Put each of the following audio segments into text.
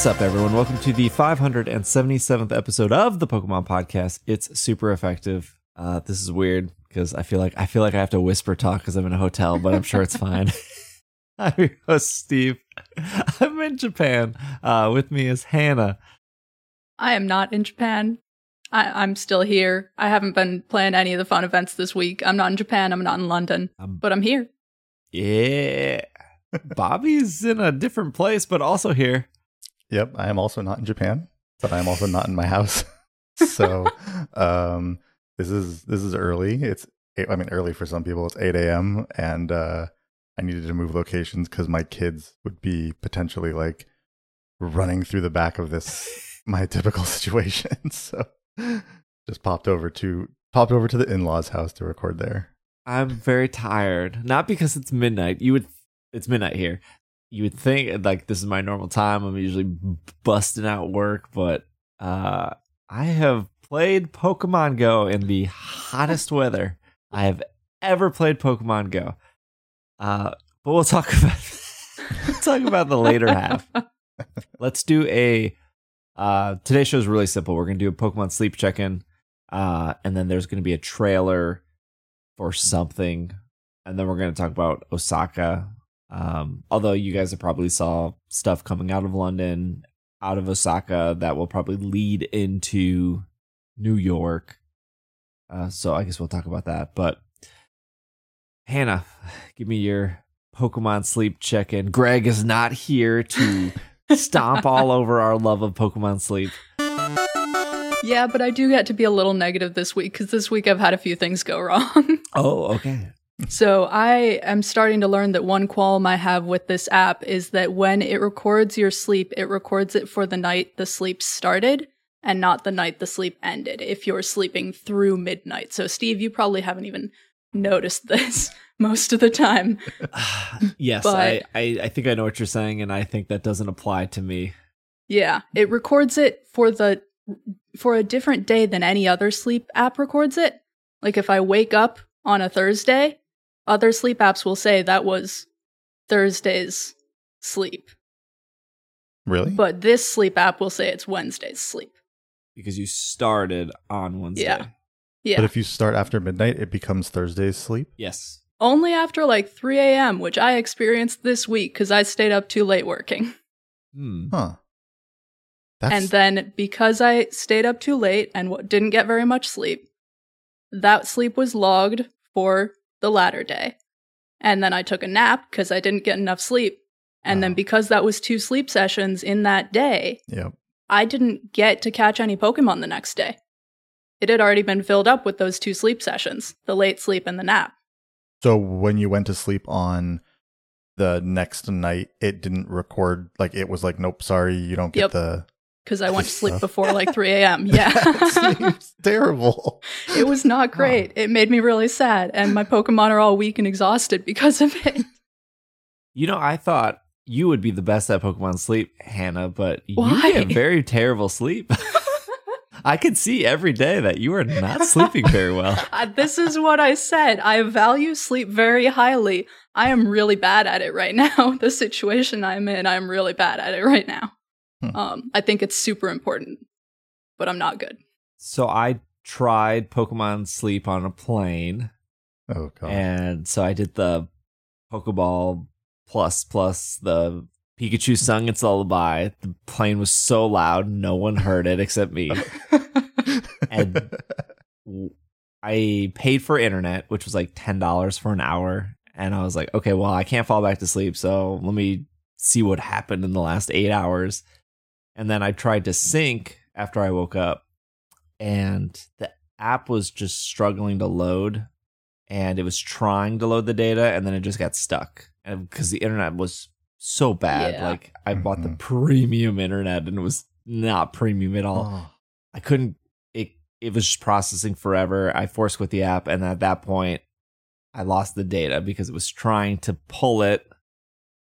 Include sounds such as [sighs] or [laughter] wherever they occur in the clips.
What's up, everyone? Welcome to the 577th episode of the Pokemon Podcast. It's super effective. Uh, this is weird because I feel like I feel like I have to whisper talk because I'm in a hotel, but I'm sure it's [laughs] fine. [laughs] I'm your host, Steve. I'm in Japan. Uh, with me is Hannah. I am not in Japan. I, I'm still here. I haven't been playing any of the fun events this week. I'm not in Japan. I'm not in London, Um, but I'm here. Yeah. Bobby's in a different place, but also here. Yep, I am also not in Japan, but I am also not in my house. [laughs] so um, this is this is early. It's I mean early for some people. It's eight a.m. and uh, I needed to move locations because my kids would be potentially like running through the back of this [laughs] my typical situation. [laughs] so just popped over to popped over to the in laws' house to record there. I'm very tired. Not because it's midnight. You would it's midnight here. You would think like this is my normal time. I'm usually busting out work, but uh I have played Pokemon Go in the hottest [laughs] weather I have ever played Pokemon Go. Uh but we'll talk [laughs] about we'll talk about the later half. [laughs] Let's do a uh today's show is really simple. We're gonna do a Pokemon sleep check-in. Uh and then there's gonna be a trailer for something. And then we're gonna talk about Osaka. Um although you guys have probably saw stuff coming out of London, out of Osaka that will probably lead into New York. Uh so I guess we'll talk about that. But Hannah, [sighs] give me your Pokemon sleep check-in. Greg is not here to [laughs] stomp all over our love of Pokemon sleep. Yeah, but I do get to be a little negative this week because this week I've had a few things go wrong. [laughs] Oh, okay. So I am starting to learn that one qualm I have with this app is that when it records your sleep, it records it for the night the sleep started and not the night the sleep ended if you're sleeping through midnight. So, Steve, you probably haven't even noticed this [laughs] most of the time. [sighs] yes, But- I, I, I think I know what you're saying, and I think that doesn't apply to me. Yeah, it records it for the for a different day than any other sleep app records it. Like if I wake up on a Thursday, other sleep apps will say that was Thursday's sleep. Really? But this sleep app will say it's Wednesday's sleep. Because you started on Wednesday. Yeah. Yeah. But if you start after midnight, it becomes Thursday's sleep. Yes. Only after like 3 a.m., which I experienced this week because I stayed up too late working. [laughs] Hmm. Huh. That's And then because I stayed up too late and w- didn't get very much sleep, that sleep was logged for the latter day. And then I took a nap because I didn't get enough sleep. And then Oh. because that was two sleep sessions in that day, yep. I didn't get to catch any Pokemon the next day. It had already been filled up with those two sleep sessions the late sleep and the nap. So when you went to sleep on the next night, it didn't record. Like it was like, nope, sorry, you don't get Yep. the. Because I went to sleep before like [laughs] 3 a.m. Yeah. That seems [laughs] terrible. it was not great. It made me really sad. And my Pokemon are all weak and exhausted because of it. You know, I thought you would be the best at Pokemon sleep, Hannah, but Why? you get very terrible sleep. [laughs] I can see every day that you are not sleeping very well. Uh, this is what I said. I value sleep very highly. I am really bad at it right now. The situation I'm in, I'm really bad at it right now. Hmm. Um, I think it's super important, but I'm not good. So I tried Pokemon sleep on a plane. Oh god. And so I did the Pokeball plus plus the Pikachu sung its lullaby. The plane was so loud, no one heard it except me. [laughs] And- I paid for internet, which was like ten dollars for an hour, and I was like, okay, well, I can't fall back to sleep, so let me see what happened in the last eight hours. And then I tried to sync after I woke up, and the app was just struggling to load, and it was trying to load the data, and then it just got stuck, and because the internet was so bad, Yeah. like I bought the Mhm. premium internet, and it was not premium at all. Oh. I couldn't it it was just processing forever. I forced quit the app and at that point I lost the data because it was trying to pull it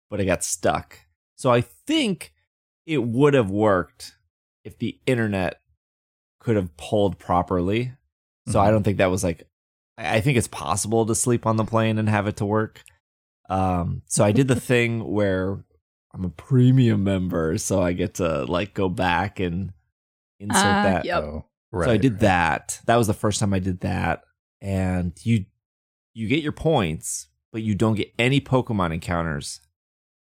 but it got stuck. So I think it would have worked if the internet could have pulled properly. So I Mhm. don't think that was like I I think it's possible to sleep on the plane and have it to work. Um so I did the [laughs] thing where I'm a premium member, so I get to like go back and insert Ah, that. Yep. Oh, so I did right. that. That was the first time I did that, and you you get your points, but you don't get any Pokemon encounters.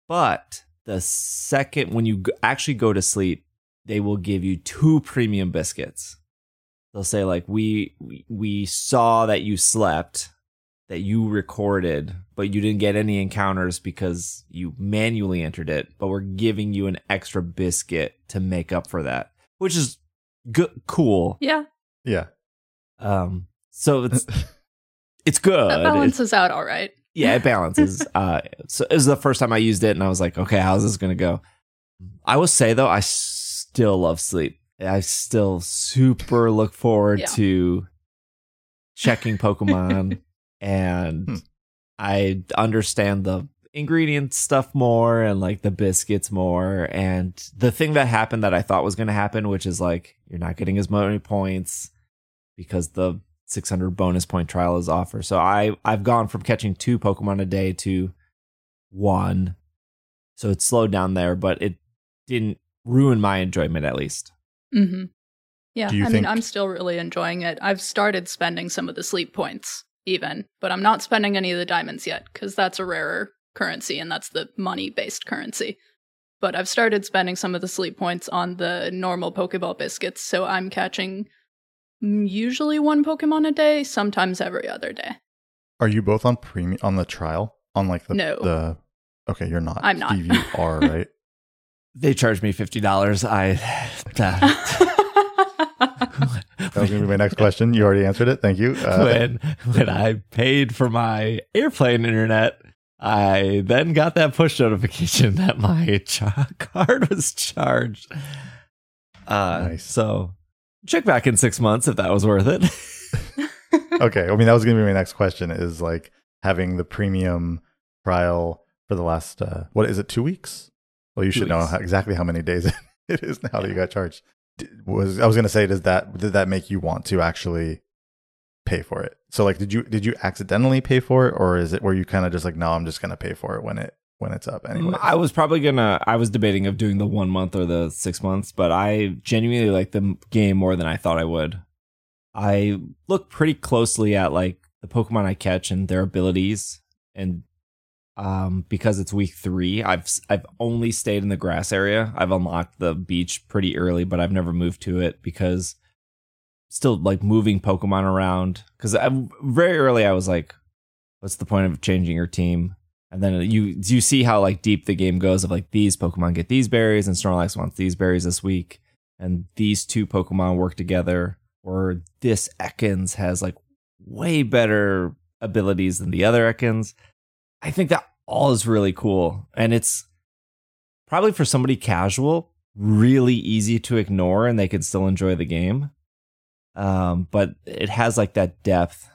But the second when you actually go to sleep, they will give you two premium biscuits. They'll say like we we, we saw that you slept, that you recorded, but you didn't get any encounters because you manually entered it. But we're giving you an extra biscuit to make up for that, which is good, cool. Yeah, Yeah. Um, so it's [laughs] it's good. that It- balances out all right. Yeah, it balances. [laughs] uh, so it was the first time I used it, and I was like, okay, how's this gonna go? I will say though, I still love sleep. I still super look forward Yeah. to checking Pokemon, [laughs] and Hmm. I understand the ingredient stuff more and like the biscuits more. And the thing that happened that I thought was gonna happen, which is like you're not getting as many points because the 600 bonus point trial is offer. So I I've gone from catching two Pokemon a day to one. So it slowed down there, but it didn't ruin my enjoyment at least. hmm Yeah, I think- mean, I'm still really enjoying it. I've started spending some of the sleep points, even, but I'm not spending any of the diamonds yet because that's a rarer currency and that's the money based currency. But I've started spending some of the sleep points on the normal Pokeball biscuits, so I'm catching usually one Pokemon a day, sometimes every other day. Are you both on premium on the trial? On like the No. the Okay, you're not. I'm not. Steve, you are, [laughs] right? They charged me fifty dollars. I [laughs] That was gonna be my next question. You already answered it. Thank you. Uh, [laughs] when when I paid for my airplane internet, I then got that push notification that my cha- card was charged. Uh, Nice. So check back in six months if that was worth it. [laughs] okay. I mean, that was going to be my next question is like having the premium trial for the last, uh, what is it, two weeks? Well, you Two should know how, exactly how many days [laughs] it is now that you got charged. D- Was I was going to say, does that, did that make you want to actually pay for it? So like, did you, did you accidentally pay for it or is it where you kind of just like, no, I'm just going to pay for it when it, when it's up anyway? Mm, I was probably gonna. I was debating of doing the one month or the six months, but I genuinely like the game more than I thought I would. I look pretty closely at like the Pokemon I catch and their abilities, and um, because it's week three, I've I've only stayed in the grass area. I've unlocked the beach pretty early, but I've never moved to it because still like moving Pokemon around. Because very early, I was like, "What's the point of changing your team?" And then you you see how like deep the game goes of like these Pokemon get these berries and Snorlax wants these berries this week, and these two Pokemon work together, or this Ekans has like way better abilities than the other Ekans. I think that all is really cool, and it's probably for somebody casual really easy to ignore, and they could still enjoy the game. Um, but it has like that depth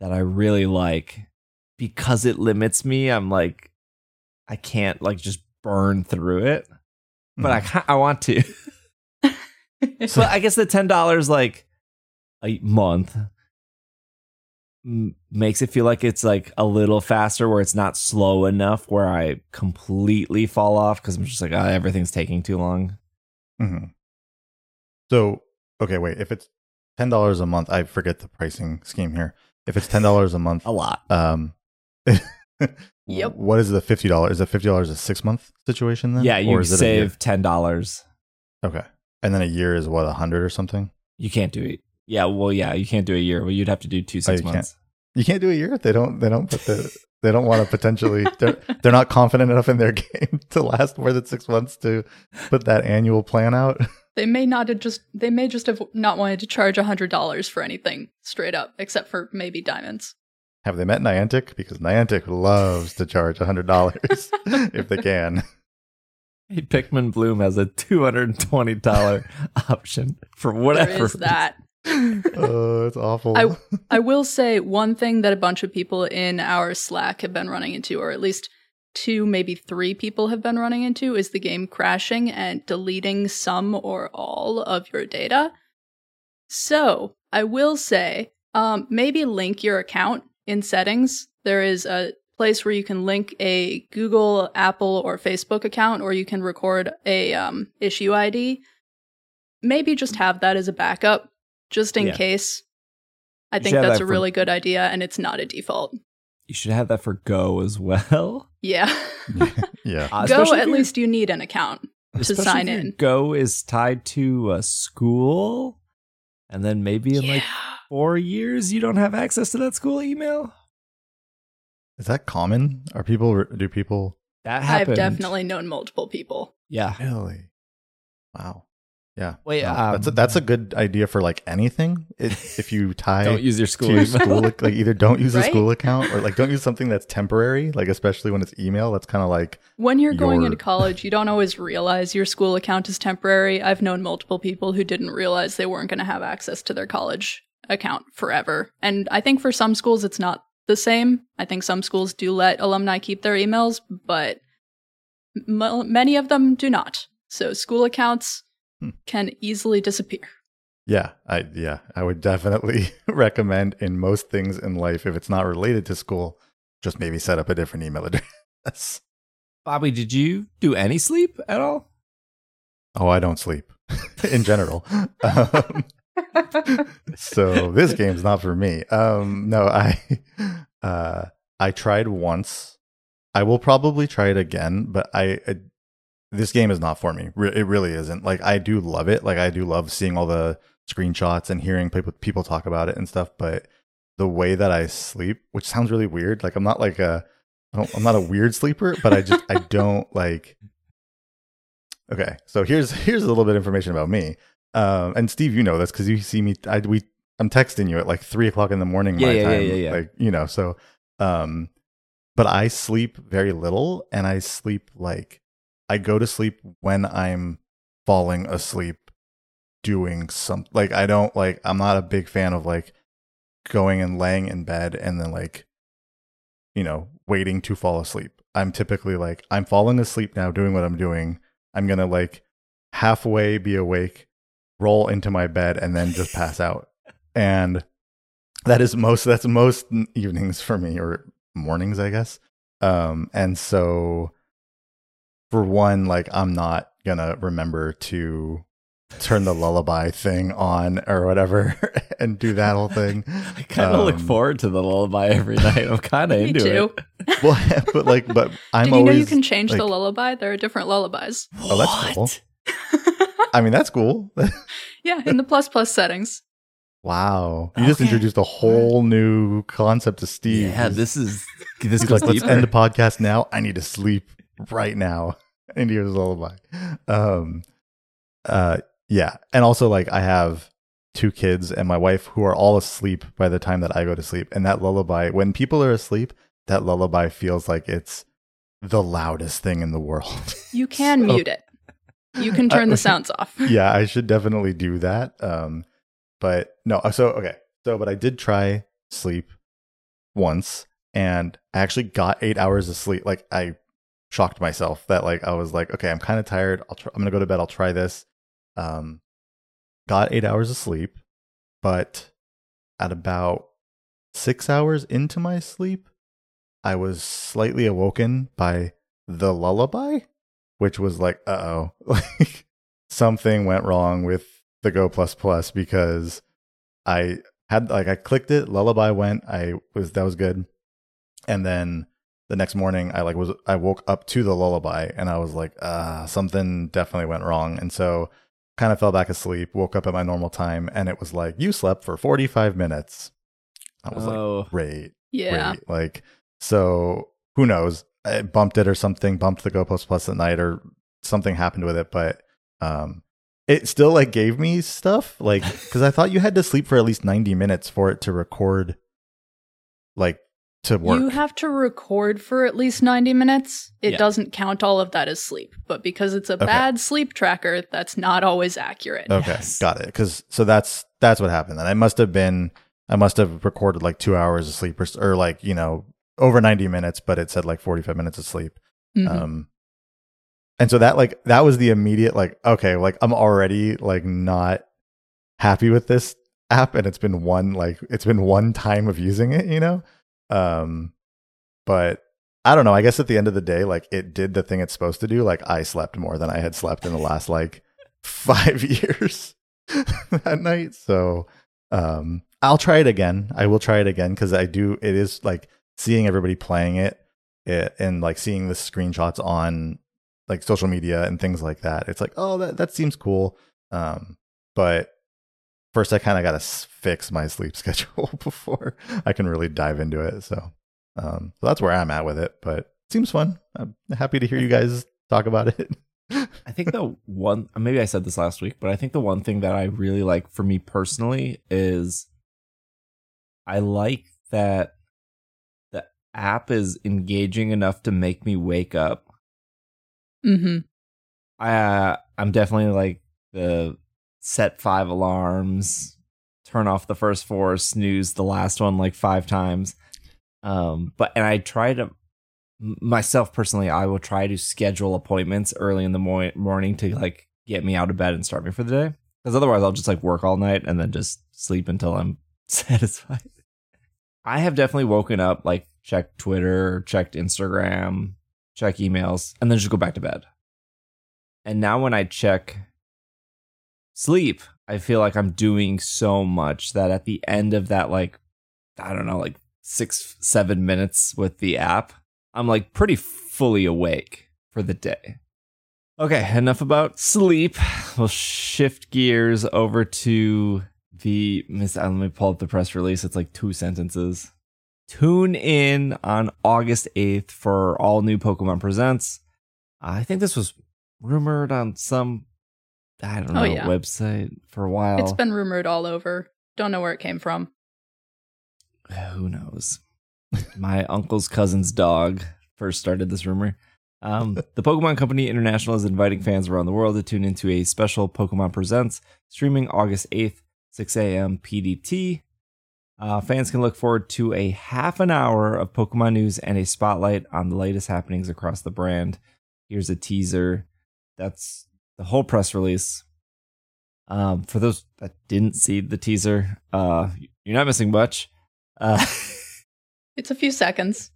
that I really like because it limits me. I'm like, I can't like just burn through it, but I Mhm. ca- I want to. [laughs] but [laughs] I guess the ten dollars like a month m- makes it feel like it's like a little faster, where it's not slow enough where I completely fall off because I'm just like, ah, everything's taking too long. hmm So, okay, wait. If it's ten dollars a month, I forget the pricing scheme here. If it's ten dollars a month, [laughs] A lot. um, Yep. [laughs] What is the fifty dollars? Is it fifty dollars a six month situation then? Yeah, you or is it a year? save ten dollars. Okay, and then a year is what a hundred or something. You can't do it. Yeah, well, yeah, you can't do a year. Well, you'd have to do two oh, six Oh, you can't. months. You can't do a year. They don't. They don't put the. They don't want to potentially. [laughs] They're they're not confident enough in their [laughs] game to last more than six months to put that annual plan out. They may not have just they may just have not wanted to charge a hundred dollars for anything straight up, except for maybe diamonds. Have they met Niantic? Because Niantic loves to charge a hundred dollars [laughs] if they can. Hey, Pikmin Bloom has a two hundred and twenty dollar option for whatever. There is that. [laughs] Oh, it's awful. I I will say one thing that a bunch of people in our Slack have been running into, or at least two, maybe three people have been running into, is the game crashing and deleting some or all of your data. So I will say, um, maybe link your account in settings. There is a place where you can link a Google, Apple, or Facebook account, or you can record a um, issue ID. Maybe just have that as a backup, just in Yeah. case. I You think that's that a for- really good idea, and it's not a default. You should have that for Go as well. Yeah. [laughs] yeah. Uh, Go, at least you need an account. to sign in. Go is tied to a school, and then maybe in like four years you don't have access to that school email. Is that common? Are people do people That happened. I've definitely known multiple people. Yeah. really? Wow. Yeah. Wait, No, that's a, um, that's a good idea for like anything. If, if you [laughs] tie Don't use your school to your school, like either don't use a school account or like don't use something that's temporary, like especially when it's email. That's kind of like When you're going into college, you don't always realize your school account is temporary. I've known multiple people who didn't realize they weren't going to have access to their college account forever. And I think for some schools, it's not the same. I think some schools do let alumni keep their emails, but m- many of them do not. So school accounts Hmm. can easily disappear. yeah, I yeah, I would definitely [laughs] recommend in most things in life if it's not related to school, just maybe set up a different email [laughs] address. Bobby, did you do any sleep at all? Oh, I don't sleep [laughs] in general. um, so this game's not for me. Um, no, I uh, I tried once. I will probably try it again, but I, I this game is not for me. It really isn't. Like I do love it. Like I do love seeing all the screenshots and hearing people people talk about it and stuff. But the way that I sleep, which sounds really weird, like I'm not like a I don't, I'm not a weird sleeper, but I just I [laughs] don't like. Okay, so here's here's a little bit of information about me. Um, and Steve, you know this because you see me. I we I'm texting you at like three o'clock in the morning Yeah, my yeah, yeah, yeah, yeah. Like you know, so um, but I sleep very little, and I sleep like I go to sleep when I'm falling asleep doing some like I don't like I'm not a big fan of like going and laying in bed and then like you know waiting to fall asleep. I'm typically like I'm falling asleep now doing what I'm doing. I'm going to like halfway be awake, roll into my bed and then just pass [laughs] out. And that is most that's most evenings for me or mornings, I guess. Um and so for one like I'm not going to remember to turn the lullaby thing on or whatever [laughs] and do that whole thing. [laughs] I kind of look Um, forward to the lullaby every night. I'm kind of into too. it. [laughs] Well, but like, but I'm Did you always. know you can change the lullaby? There are different lullabies. Oh, that's cool. I mean, that's cool. yeah, in the plus plus settings. wow, you just introduced a whole new concept to Steve. Yeah, this is this is goes like, let's end the podcast now. I need to sleep right now. And here's a lullaby. Um, uh, yeah, and also like I have two kids and my wife who are all asleep by the time that I go to sleep, and that lullaby, when people are asleep, that lullaby feels like it's the loudest thing in the world. [laughs] You can So- mute it. You can turn the [laughs] sounds off. [laughs] yeah, I should definitely do that. Um, but no, so okay, so but I did try sleep once, and I actually got eight hours of sleep. Like I shocked myself that like I was like, okay, I'm kind of tired. I'll try, I'm gonna go to bed. I'll try this. Um, got eight hours of sleep, but at about six hours into my sleep, I was slightly awoken by the lullaby, which was like, uh oh, [laughs] like something went wrong with the Go Plus Plus because I had like I clicked it, lullaby went, I was that was good, and then the next morning I like was I woke up to the lullaby and I was like, uh, something definitely went wrong, and so kind of fell back asleep, woke up at my normal time, and it was like you slept for 45 minutes. I was like, oh, great, Yeah. great. Like, so who knows? I bumped it or something, bumped the Go Plus Plus at night or something happened with it, but um, it still like gave me stuff like [laughs] because I thought you had to sleep for at least 90 minutes for it to record, like to work. You have to record for at least 90 minutes. It Yeah. doesn't count all of that as sleep. But because it's a Okay. bad sleep tracker, that's not always accurate. okay, Yes. got it. Because so that's that's what happened. And I must have been I must have recorded like two hours of sleep or, or like you know over 90 minutes, but it said like 45 minutes of sleep. Mhm. um and so that like that was the immediate like okay like i'm already like not happy with this app and it's been one like it's been one time of using it you know um but I don't know. I guess at the end of the day, like it did the thing it's supposed to do. Like I slept more than I had slept in the last like [laughs] five [laughs] years that night. So um, I'll try it again. I will try it again because I do. It is like seeing everybody playing it, it and like seeing the screenshots on like social media and things like that. It's like, oh, that that seems cool. Um, but first, I kind of got to fix my sleep [laughs] schedule before I can really dive into it. So, um, so that's where I'm at with it. But it seems fun. I'm happy to hear you guys talk about it. [laughs] I think the one maybe I said this last week, but I think the one thing that I really like for me personally is I like that the app is engaging enough to make me wake up. Mm-hmm. I uh, I'm definitely like the set five alarms, turn off the first four, snooze the last one like five times. Um, but and I try to myself personally, I will try to schedule appointments early in the mo- morning to like get me out of bed and start me for the day. Because otherwise, I'll just like work all night and then just sleep until I'm [laughs] satisfied. I have definitely woken up, like checked Twitter, checked Instagram, check emails, and then just go back to bed. And now when I check sleep, I feel like I'm doing so much that at the end of that, like, I don't know, like six, seven minutes with the app, I'm like pretty fully awake for the day. Okay, enough about sleep. We'll shift gears over to the. Miss, Let me pull up the press release. It's like two sentences. Tune in on August 8th for all new Pokemon Presents. I think this was rumored on some, I don't know, oh, yeah. website for a while. It's been rumored all over. Don't know where it came from. [sighs] Who knows? my uncle's cousin's dog first started this rumor. Um, [laughs] the Pokemon Company International is inviting fans around the world to tune into a special Pokemon Presents streaming August 8th, 6 a.m. PDT. Uh, fans can look forward to a half an hour of Pokemon news and a spotlight on the latest happenings across the brand. Here's a teaser. That's the whole press release. Um, for those that didn't see the teaser, uh, you're not missing much. Uh, [laughs] It's a few seconds.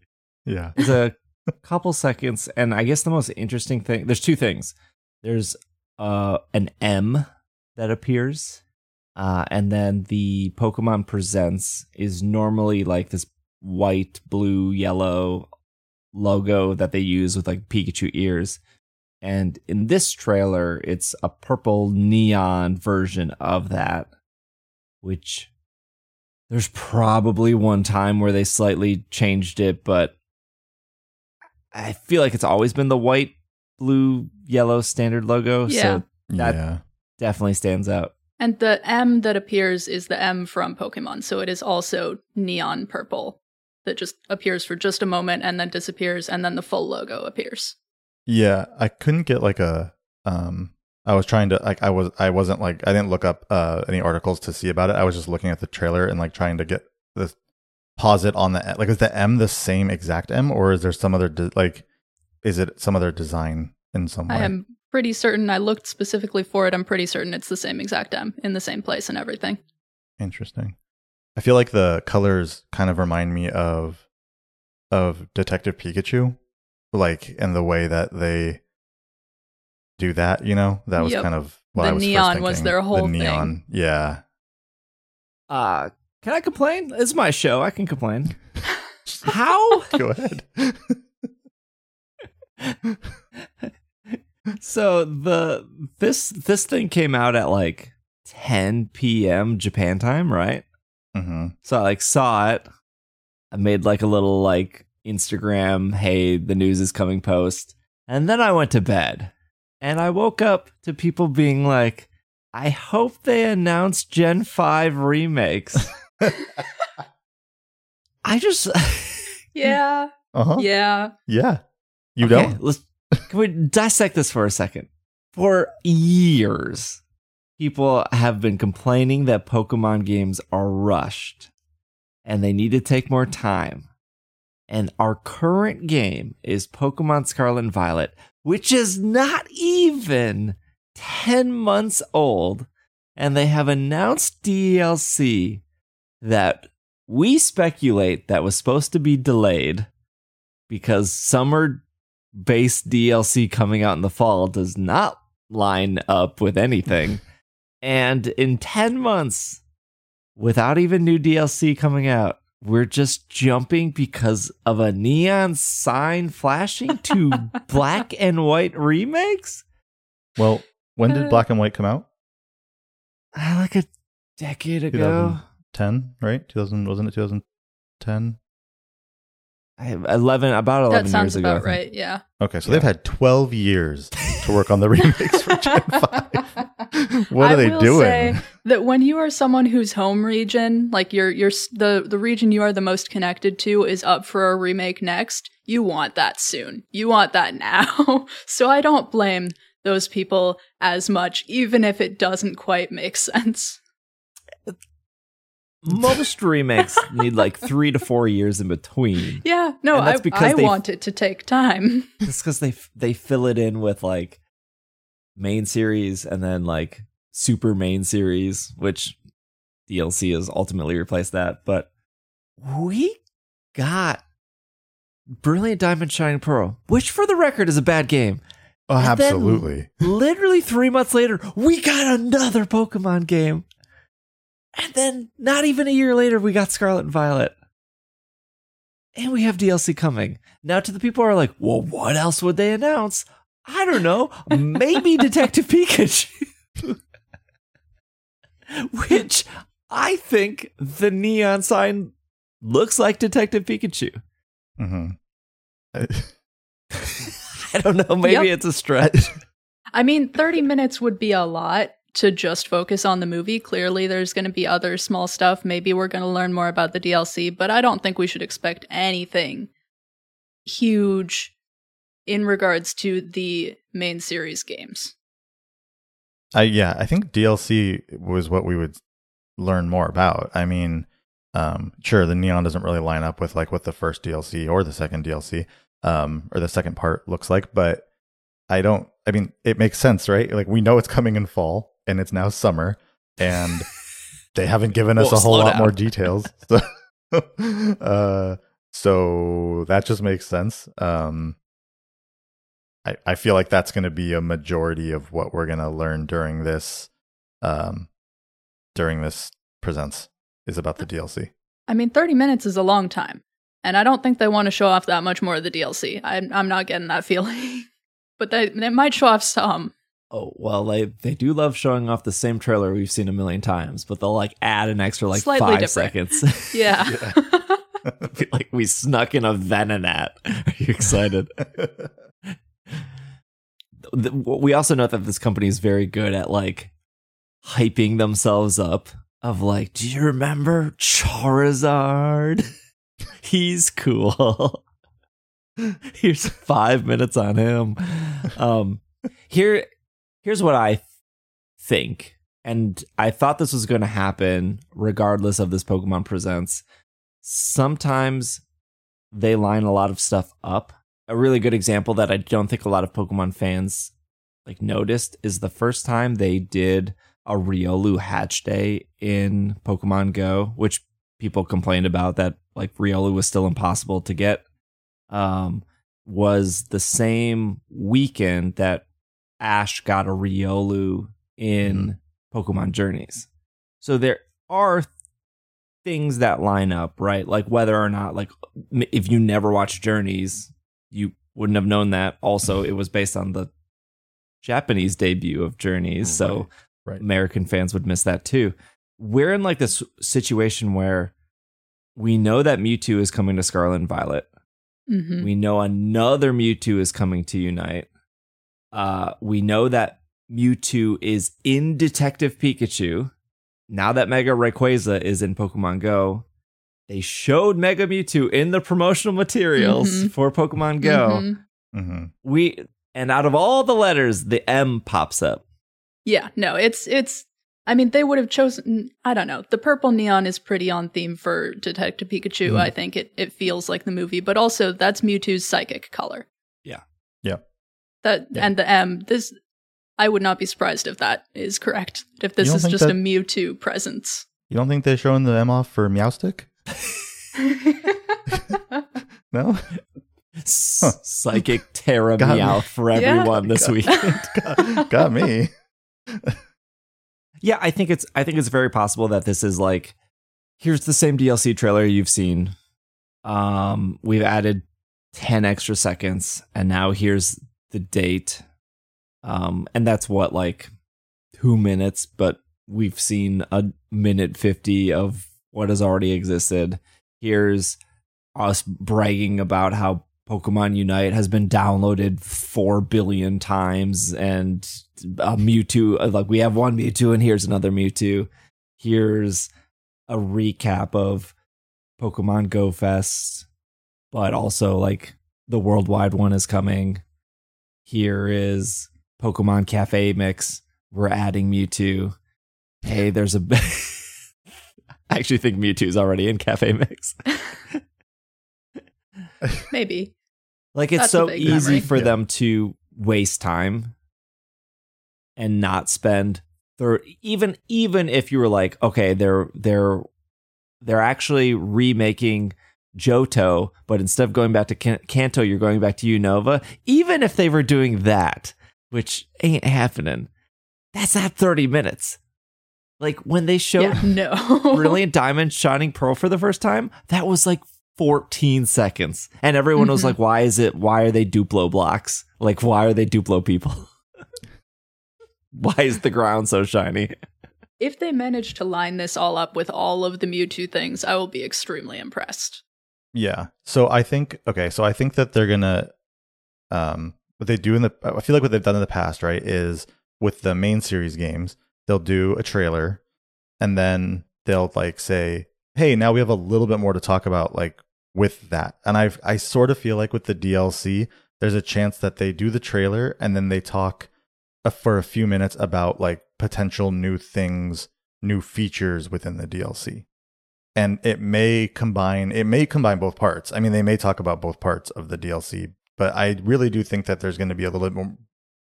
Yeah. It's a couple seconds. And I guess the most interesting thing there's two things. There's uh an M that appears. Uh, and then the Pokemon Presents is normally like this white, blue, yellow logo that they use with like Pikachu ears. And in this trailer, it's a purple neon version of that, which there's probably one time where they slightly changed it, but I feel like it's always been the white, blue, yellow standard logo. Yeah. So that yeah. definitely stands out. And the M that appears is the M from Pokemon. So it is also neon purple that just appears for just a moment and then disappears and then the full logo appears. Yeah, I couldn't get like a um I was trying to like I was I wasn't like I didn't look up uh, any articles to see about it. I was just looking at the trailer and like trying to get the pause it on the like is the M the same exact M or is there some other de- like is it some other design in some way? I am pretty certain I looked specifically for it. I'm pretty certain it's the same exact M in the same place and everything. Interesting. I feel like the colors kind of remind me of of Detective Pikachu, like in the way that they do that. You know, that was yep. kind of the was neon was their whole the neon. Thing. Yeah. Uh can I complain? It's my show. I can complain. [laughs] How? Go ahead. [laughs] so the this this thing came out at like 10 p.m. Japan time, right? Mm-hmm. So I like saw it. I made like a little like Instagram, hey, the news is coming post, and then I went to bed. And I woke up to people being like, I hope they announce Gen 5 remakes. [laughs] I just. [laughs] yeah. Uh-huh. Yeah. Yeah. You okay, don't? Let's, can we dissect this for a second? For years, people have been complaining that Pokemon games are rushed and they need to take more time. And our current game is Pokemon Scarlet and Violet, which is not even 10 months old. And they have announced DLC that we speculate that was supposed to be delayed because summer based DLC coming out in the fall does not line up with anything. [laughs] and in 10 months, without even new DLC coming out, we're just jumping because of a neon sign flashing to [laughs] black and white remakes? Well, when did Uh, Black and White come out? Ah, Like a decade ago. 2010, right? 2000 wasn't it 2010? I- 11 about 11 that sounds years ago. I about think. right. Yeah. Okay, so Yeah. they've had 12 years to work on the [laughs] remakes for Gen 5. [laughs] What are I they will doing? say [laughs] that when you are someone whose home region, like your your the the region you are the most connected to, is up for a remake next, you want that soon. You want that now. [laughs] so I don't blame those people as much, even if it doesn't quite make sense. Most remakes need like three to four years in between. Yeah, no, And I, that's because I they- want it to take time. It's because they they fill it in with like main series and then like super main series, which DLC has ultimately replaced that. But we got Brilliant Diamond Shining Pearl, which for the record is a bad game. Oh, And absolutely. [laughs] Literally three months later, we got another Pokemon game. And then not even a year later, we got Scarlet and Violet. And we have DLC coming. Now, to the people who are like, well, what else would they announce? I don't know. Maybe [laughs] Detective Pikachu. Which I think the neon sign looks like Detective Pikachu. hmm [laughs] I don't know. Maybe Yep. it's a stretch. I mean, 30 minutes would be a lot to just focus on the movie. Clearly, there's going to be other small stuff. Maybe we're going to learn more about the DLC, but I don't think we should expect anything huge in regards to the main series games. I yeah, I think DLC was what we would learn more about. I mean, um, sure, the neon doesn't really line up with like what the first DLC or the second DLC, um, or the second part looks like, but I don't. I mean, it makes sense, right? Like we know it's coming in fall, and it's now summer, and [laughs] they haven't given us Whoa, a whole lot down. more details. [laughs] So, uh, so that just makes sense. Um, I, I feel like that's going to be a majority of what we're going to learn during this um during this presents is about the DLC. I mean, 30 minutes is a long time, and I don't think they want to show off that much more of the DLC. I'm, I'm not getting that [laughs] feeling. but they, they might show off some. Oh well, they they do love showing off the same trailer we've seen a million times, but they'll like add an extra like Slightly five different. seconds. [laughs] Yeah. [laughs] Feel like we snuck in a Venonat. Are you excited? The- we also know that this company is very good at like hyping themselves up. Of like, do you remember Charizard? [laughs] He's cool. [laughs] Here's five minutes on him. Um, here, here's what I think, and I thought this was going to happen regardless of this Pokemon Presents. Sometimes they line a lot of stuff up. A really good example that I don't think a lot of Pokemon fans like noticed is the first time they did a Riolu hatch day in Pokemon Go, which people complained about that like Riolu was still impossible to get. Um, was the same weekend that Ash got a Riolu in Pokemon Journeys. So there are things that line up, right? Like whether or not, like, if you never watch Journeys, you wouldn't have known that. Also, it was based on the Japanese debut of Journeys. So Right, right. American fans would miss that too. We're in like this situation where we know that Mewtwo is coming to Scarlet and Violet. hmm We know another Mewtwo is coming to Unite. Uh, we know that Mewtwo is in Detective Pikachu. Now that Mega Rayquaza is in Pokemon Go, they showed Mega Mewtwo in the promotional materials Mhm. for Pokemon Go. Mhm. hmm We and out of all the letters, the M pops up. Yeah, no, it's it's. I mean, they would have chosen. I don't know. The purple neon is pretty on theme for Detective Pikachu. Mhm. I think it it feels like the movie, but also that's Mewtwo's psychic color. Yeah. Yeah. That Yeah. and the M. This, I would not be surprised if that is correct. If this is think just a that- Mewtwo presence. You don't think they're showing the M off for Meowstic? [laughs] No? Psychic Tera Got me. Meow for Yeah. everyone this weekend. [laughs] got, got me. [laughs] yeah, I think it's I think it's very possible that this is like here's the same DLC trailer you've seen. Um we've added 10 extra seconds and now here's the date. Um and that's what like 2 minutes, but we've seen a minute 50 of what has already existed. Here's us bragging about how Pokemon Unite has been downloaded 4 billion times and a Mewtwo, like we have one Mewtwo and here's another Mewtwo. Here's a recap of Pokemon Go Fest, but also like the worldwide one is coming. Here is Pokemon Cafe Mix. We're adding Mewtwo. Hey, there's a. [laughs] [laughs] I actually think Mewtwo's already in Cafe Mix. [laughs] Maybe. Like it's That's so easy memory. for Yeah. them to waste time and not spend thir- even even if you were like, okay, they're they're they're actually remaking Johto, but instead of going back to Kan- Kanto, you're going back to Unova. Even if they were doing that, which ain't happening, that's not 30 minutes. Like when they showed yeah, [laughs] no. Brilliant Diamond Shining Pearl for the first time, that was like 14 seconds. And everyone was Mhm. like, why is it, why are they Duplo blocks? Like, why are they Duplo people? [laughs] why is the ground so shiny? If they manage to line this all up with all of the Mewtwo things, I will be extremely impressed. Yeah. So I think okay. So I think that they're gonna, um, what they do in the, I feel like what they've done in the past, right, is with the main series games, they'll do a trailer, and then they'll like say, "Hey, now we have a little bit more to talk about." Like with that, and I I sort of feel like with the DLC, there's a chance that they do the trailer and then they talk uh, for a few minutes about like potential new things, new features within the DLC and it may combine it may combine both parts. I mean, they may talk about both parts of the DLC, but I really do think that there's going to be a little bit more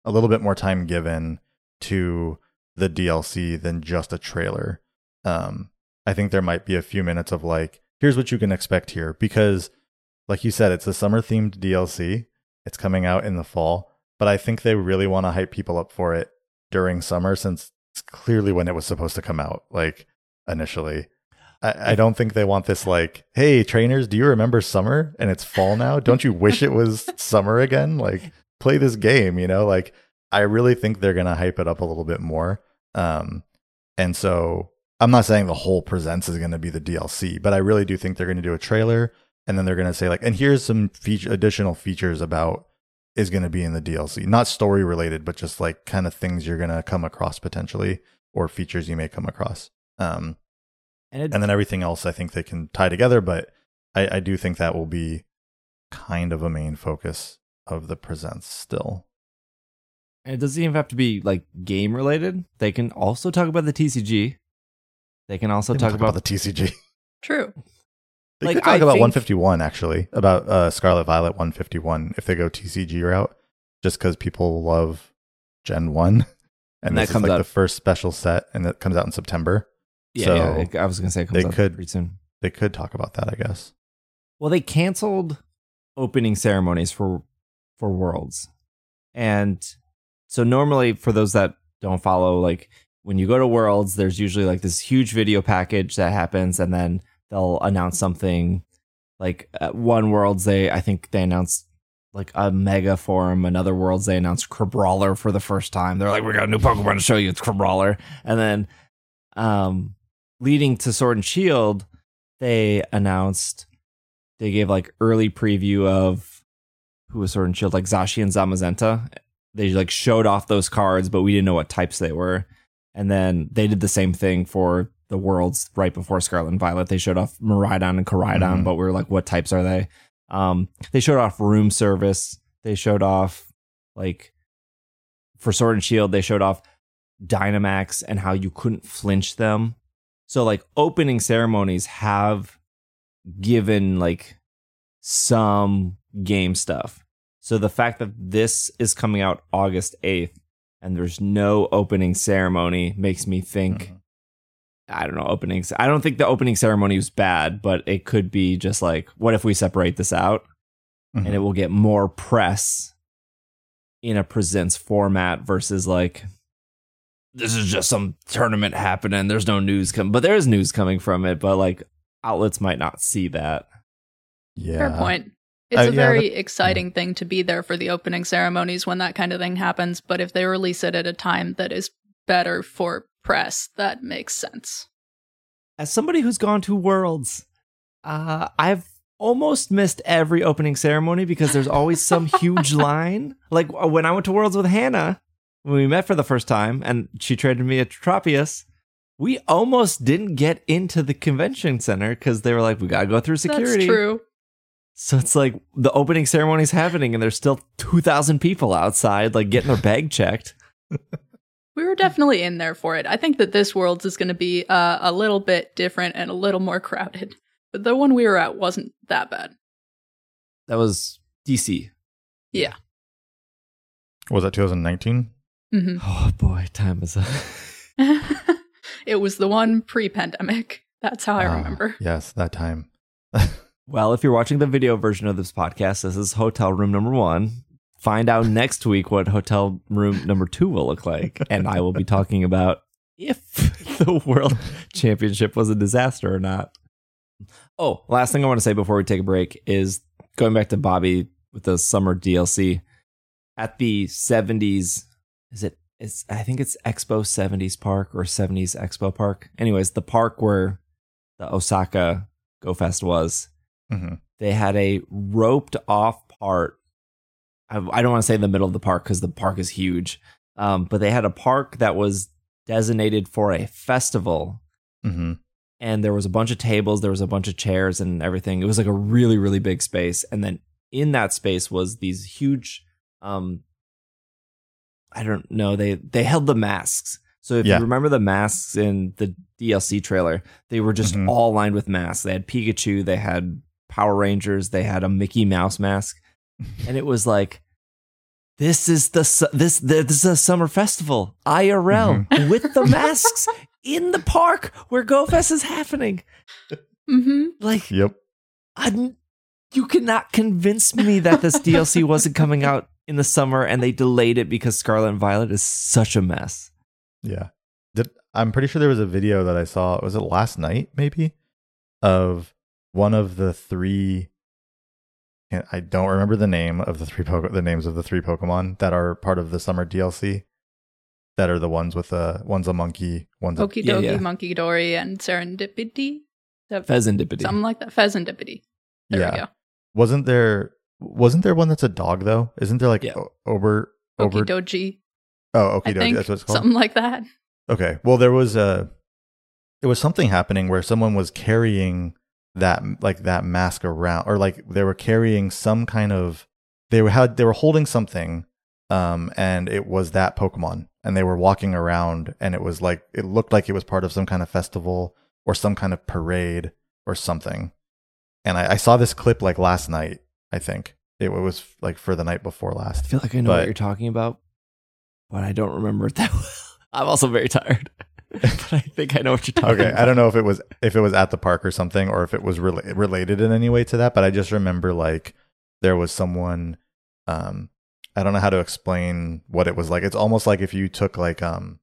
a little bit more time given to the DLC than just a trailer. Um, I think there might be a few minutes of like, here's what you can expect here because like you said, it's a summer themed DLC. It's coming out in the fall, but I think they really want to hype people up for it during summer since it's clearly when it was supposed to come out, like initially. I, I don't think they want this like, hey, trainers, do you remember summer and it's fall now? Don't you wish it was [laughs] summer again? Like, play this game, you know? Like, I really think they're gonna hype it up a little bit more. Um, and so I'm not saying the whole presents is gonna be the DLC, but I really do think they're gonna do a trailer and then they're gonna say like, and here's some feature additional features about is gonna be in the DLC, not story related, but just like kind of things you're gonna come across potentially or features you may come across. Um, And, it, and then everything else I think they can tie together, but I, I do think that will be kind of a main focus of the presents still. And it doesn't even have to be like game related. They can also talk about the TCG. They can also They talk, will about, the TCG. [laughs] True. They Like, could talk I about think- 151 actually, about uh, Scarlet Violet 151 if they go TCG route, just because people love Gen 1. [laughs] And, And that this is comes like out- the first special set, and it comes out in September. yeah, so yeah, it- I was gonna say it comes they out could- pretty soon. They could talk about that, I guess. Well, they canceled opening ceremonies for for Worlds, and so normally for those that don't follow, like when you go to Worlds, there's usually like this huge video package that happens, and then they'll announce something. Like at one Worlds, they I think they announced like a mega forum. Another Worlds, they announced Crabrawler for the first time. They're like, "We got a new Pokemon to show you. It's Crabrawler," and then um, leading to Sword and Shield, they announced they gave like early preview of who was Sword and Shield, like Zacian and Zamazenta. They like showed off those cards, but we didn't know what types they were. And then they did the same thing for the worlds right before Scarlet and Violet. They showed off Miraidon and Koraidon, Mhm. but we were like, what types are they? Um, they showed off room service. They showed off like for Sword and Shield, they showed off Dynamax and how you couldn't flinch them. So like opening ceremonies have given like some game stuff. So the fact that this is coming out August 8th and there's no opening ceremony makes me think Mhm. I don't know openings. I don't think the opening ceremony was bad, but it could be just like what if we separate this out? Mhm. and it will get more press in a presents format versus like this is just some tournament happening. There's no news coming, but there is news coming from it. But like outlets might not see that. yeah. Fair point. It's Uh, a yeah, very exciting thing to be there for the opening ceremonies when that kind of thing happens. But if they release it at a time that is better for press, that makes sense. As somebody who's gone to Worlds, uh, I've almost missed every opening ceremony because there's always some huge [laughs] line. Like uh, when I went to Worlds with Hannah, when we met for the first time, and she traded me a Tropius. We almost didn't get into the convention center because they were like, "We gotta go through security." That's true. So it's like the opening ceremony's happening and there's still 2,000 people outside, like getting their bag checked. [laughs] We were definitely in there for it. I think that this Worlds is going to be uh, a little bit different and a little more crowded. But the one we were at wasn't that bad. That was DC. Yeah. Was that 2019? hmm [sighs] Oh boy, time is up. [laughs] it was the one pre pandemic. That's how I Ah, remember. yes, that time. [laughs] Well, if you're watching the video version of this podcast, this is hotel room number one. Find out next week what hotel room number two will look like. And I will be talking about if [laughs] the world championship was a disaster or not. Oh, last thing I want to say before we take a break is going back to Bobby with the summer DLC. At the 70s, is it? It's, I think it's Expo 70s Park or 70s Expo Park. Anyways, the park where the Osaka Go Fest was hmm they had a roped off part. I, I don't want to say in the middle of the park because the park is huge, um, but they had a park that was designated for a festival, hmm and there was a bunch of tables, there was a bunch of chairs and everything. It was like a really really big space, and then in that space was these huge. Um, I don't know. They they held the masks. So if Yeah. you remember the masks in the DLC trailer, they were just Mhm. all lined with masks. They had Pikachu, they had Power Rangers, they had a Mickey Mouse mask, and it was like, this is the su- this this is a summer festival IRL [laughs] with the masks in the park where GoFest is happening. hmm Like, Yep. I, you cannot convince me that this DLC [laughs] wasn't coming out in the summer and they delayed it because Scarlet and Violet is such a mess. Yeah. Did, I'm pretty sure there was a video that I saw. Was it last night, maybe? Of one of the three. I don't remember the name of the three Poke- the names of the three Pokemon that are part of the summer DLC. That are the ones with the one's a monkey, one's a Okie Yeah, dokie, yeah. Munkidori, and serendipity. That- Fezandipiti. Something like that. Fezandipiti. There yeah. we go. Wasn't there? Wasn't there one that's a dog though? Isn't there like Yeah. o- Ober Ober? Okidogi. oh, I Okie think That's what it's called. something like that. Okay. Well, there was a there was something happening where someone was carrying that like that mask around or like they were carrying some kind of they were had they were holding something um and it was that Pokemon and they were walking around and it was like it looked like it was part of some kind of festival or some kind of parade or something. And I, I saw this clip like last night, I think. It was like for the night before last I feel like I know But- what you're talking about, but I don't remember it that [laughs] well. I'm also very tired, [laughs] but I think I know what you're talking okay about. i don't know if it was if it was at the park or something or if it was rela- related in any way to that but i just remember like there was someone um i don't know how to explain what it was like it's almost like if you took like um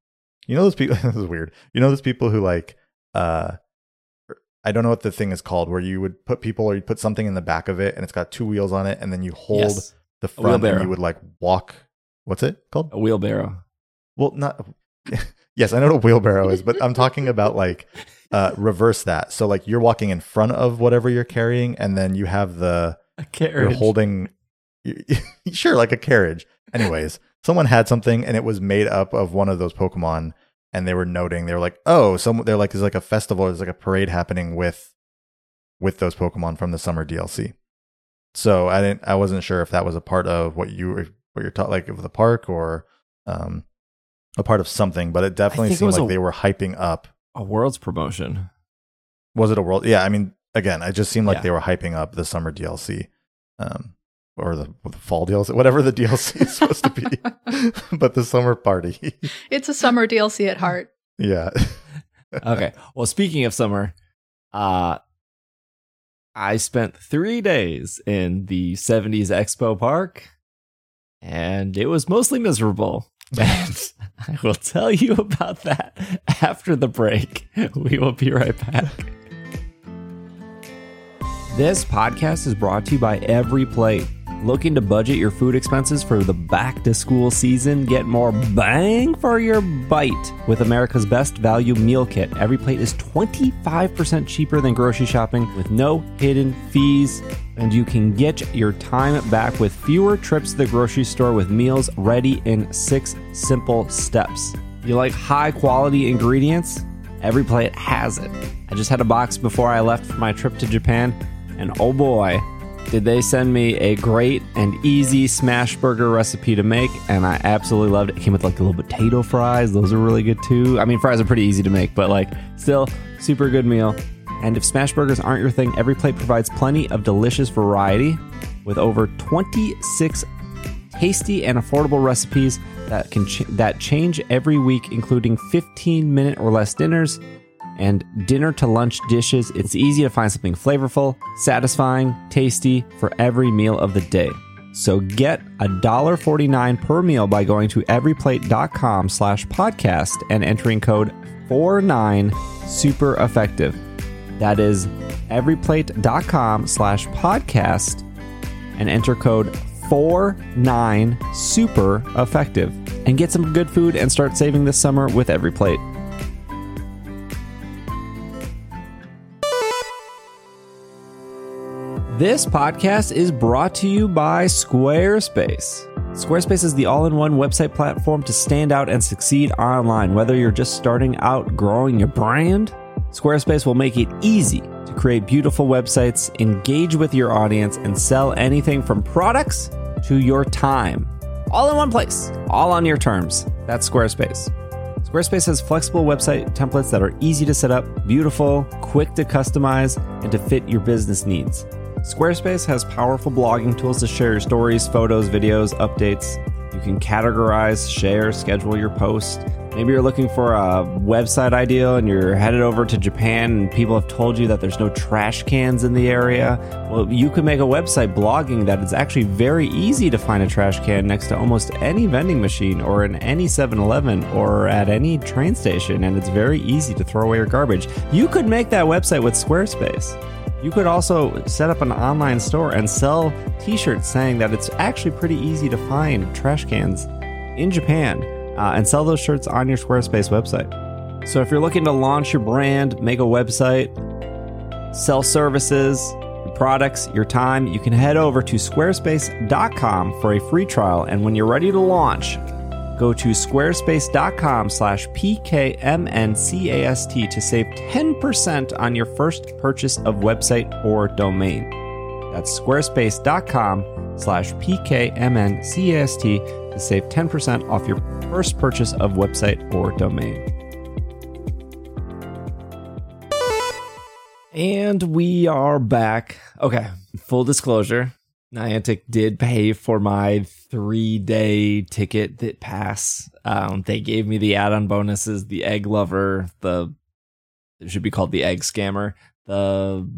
you know those people [laughs] this is weird you know those people who like uh i don't know what the thing is called where you would put people or you put something in the back of it and it's got two wheels on it and then you hold Yes, the front and wheelbarrow. you would like walk what's it called a wheelbarrow. well, not. [laughs] yes, I know what a wheelbarrow is, but I'm talking about like uh, reverse that. So like you're walking in front of whatever you're carrying, and then you have the A you're carriage. holding. [laughs] sure, like a carriage. Anyways, someone had something, and it was made up of one of those Pokemon, and they were noting they were like, oh, some they're like there's like a festival, there's like a parade happening with with those Pokemon from the summer DLC. So I didn't, I wasn't sure if that was a part of what you were, what you're taught, like of the park or um, a part of something. But it definitely think it seemed like a- they were hyping up. a world's promotion. Was it a world? Yeah, I mean, again, it just seemed like Yeah. they were hyping up the summer DLC, um, or the, the fall DLC, whatever the DLC is [laughs] supposed to be. [laughs] but the summer party, [laughs] It's a summer DLC at heart. yeah, okay. Well, speaking of summer, uh, I spent three days in the 70s Expo Park, and it was mostly miserable. And I will tell you about that after the break. We will be right back. This podcast is brought to you by Every Plate. Looking to budget your food expenses for the back to school season? Get more bang for your bite with America's best value meal kit. Every plate is 25% cheaper than grocery shopping with no hidden fees. And you can get your time back with fewer trips to the grocery store with meals ready in six simple steps. You like high quality ingredients? Every plate has it. I just had a box before I left for my trip to Japan, and oh boy, did they send me a great and easy smash burger recipe to make, and I absolutely loved it. It came with like a little potato fries; those are really good too. I mean, fries are pretty easy to make, but like still super good meal. And if smash burgers aren't your thing, every plate provides plenty of delicious variety with over 26 tasty and affordable recipes that can ch- that change every week, including 15 minute or less dinners and dinner to lunch dishes. It's easy to find something flavorful, satisfying, tasty for every meal of the day. So get $1.49 per meal by going to everyplate.com slash podcast and entering code 49 super effective. That is everyplate.com slash podcast and enter code 49 super effective and get some good food and start saving this summer with every plate. This podcast is brought to you by Squarespace. Squarespace is the all in one website platform to stand out and succeed online. Whether you're just starting out growing your brand, Squarespace will make it easy to create beautiful websites, engage with your audience, and sell anything from products to your time. All in one place, all on your terms. That's Squarespace. Squarespace has flexible website templates that are easy to set up, beautiful, quick to customize, and to fit your business needs. Squarespace has powerful blogging tools to share your stories, photos, videos, updates. You can categorize, share, schedule your posts. Maybe you're looking for a website idea and you're headed over to Japan and people have told you that there's no trash cans in the area. Well, you can make a website blogging that it's actually very easy to find a trash can next to almost any vending machine or in any 7 Eleven or at any train station, and it's very easy to throw away your garbage. You could make that website with Squarespace. You could also set up an online store and sell t shirts saying that it's actually pretty easy to find trash cans in Japan uh, and sell those shirts on your Squarespace website. So if you're looking to launch your brand, make a website, sell services, products, your time, you can head over to squarespace.com for a free trial. And when you're ready to launch, go to squarespace.com slash pkmncast to save 10% on your first purchase of website or domain. That's squarespace.com slash pkmncast to save 10% off your first purchase of website or domain. And we are back. Okay, full disclosure. Niantic did pay for my three day ticket that pass. Um, they gave me the add on bonuses, the egg lover, the it should be called the egg scammer, the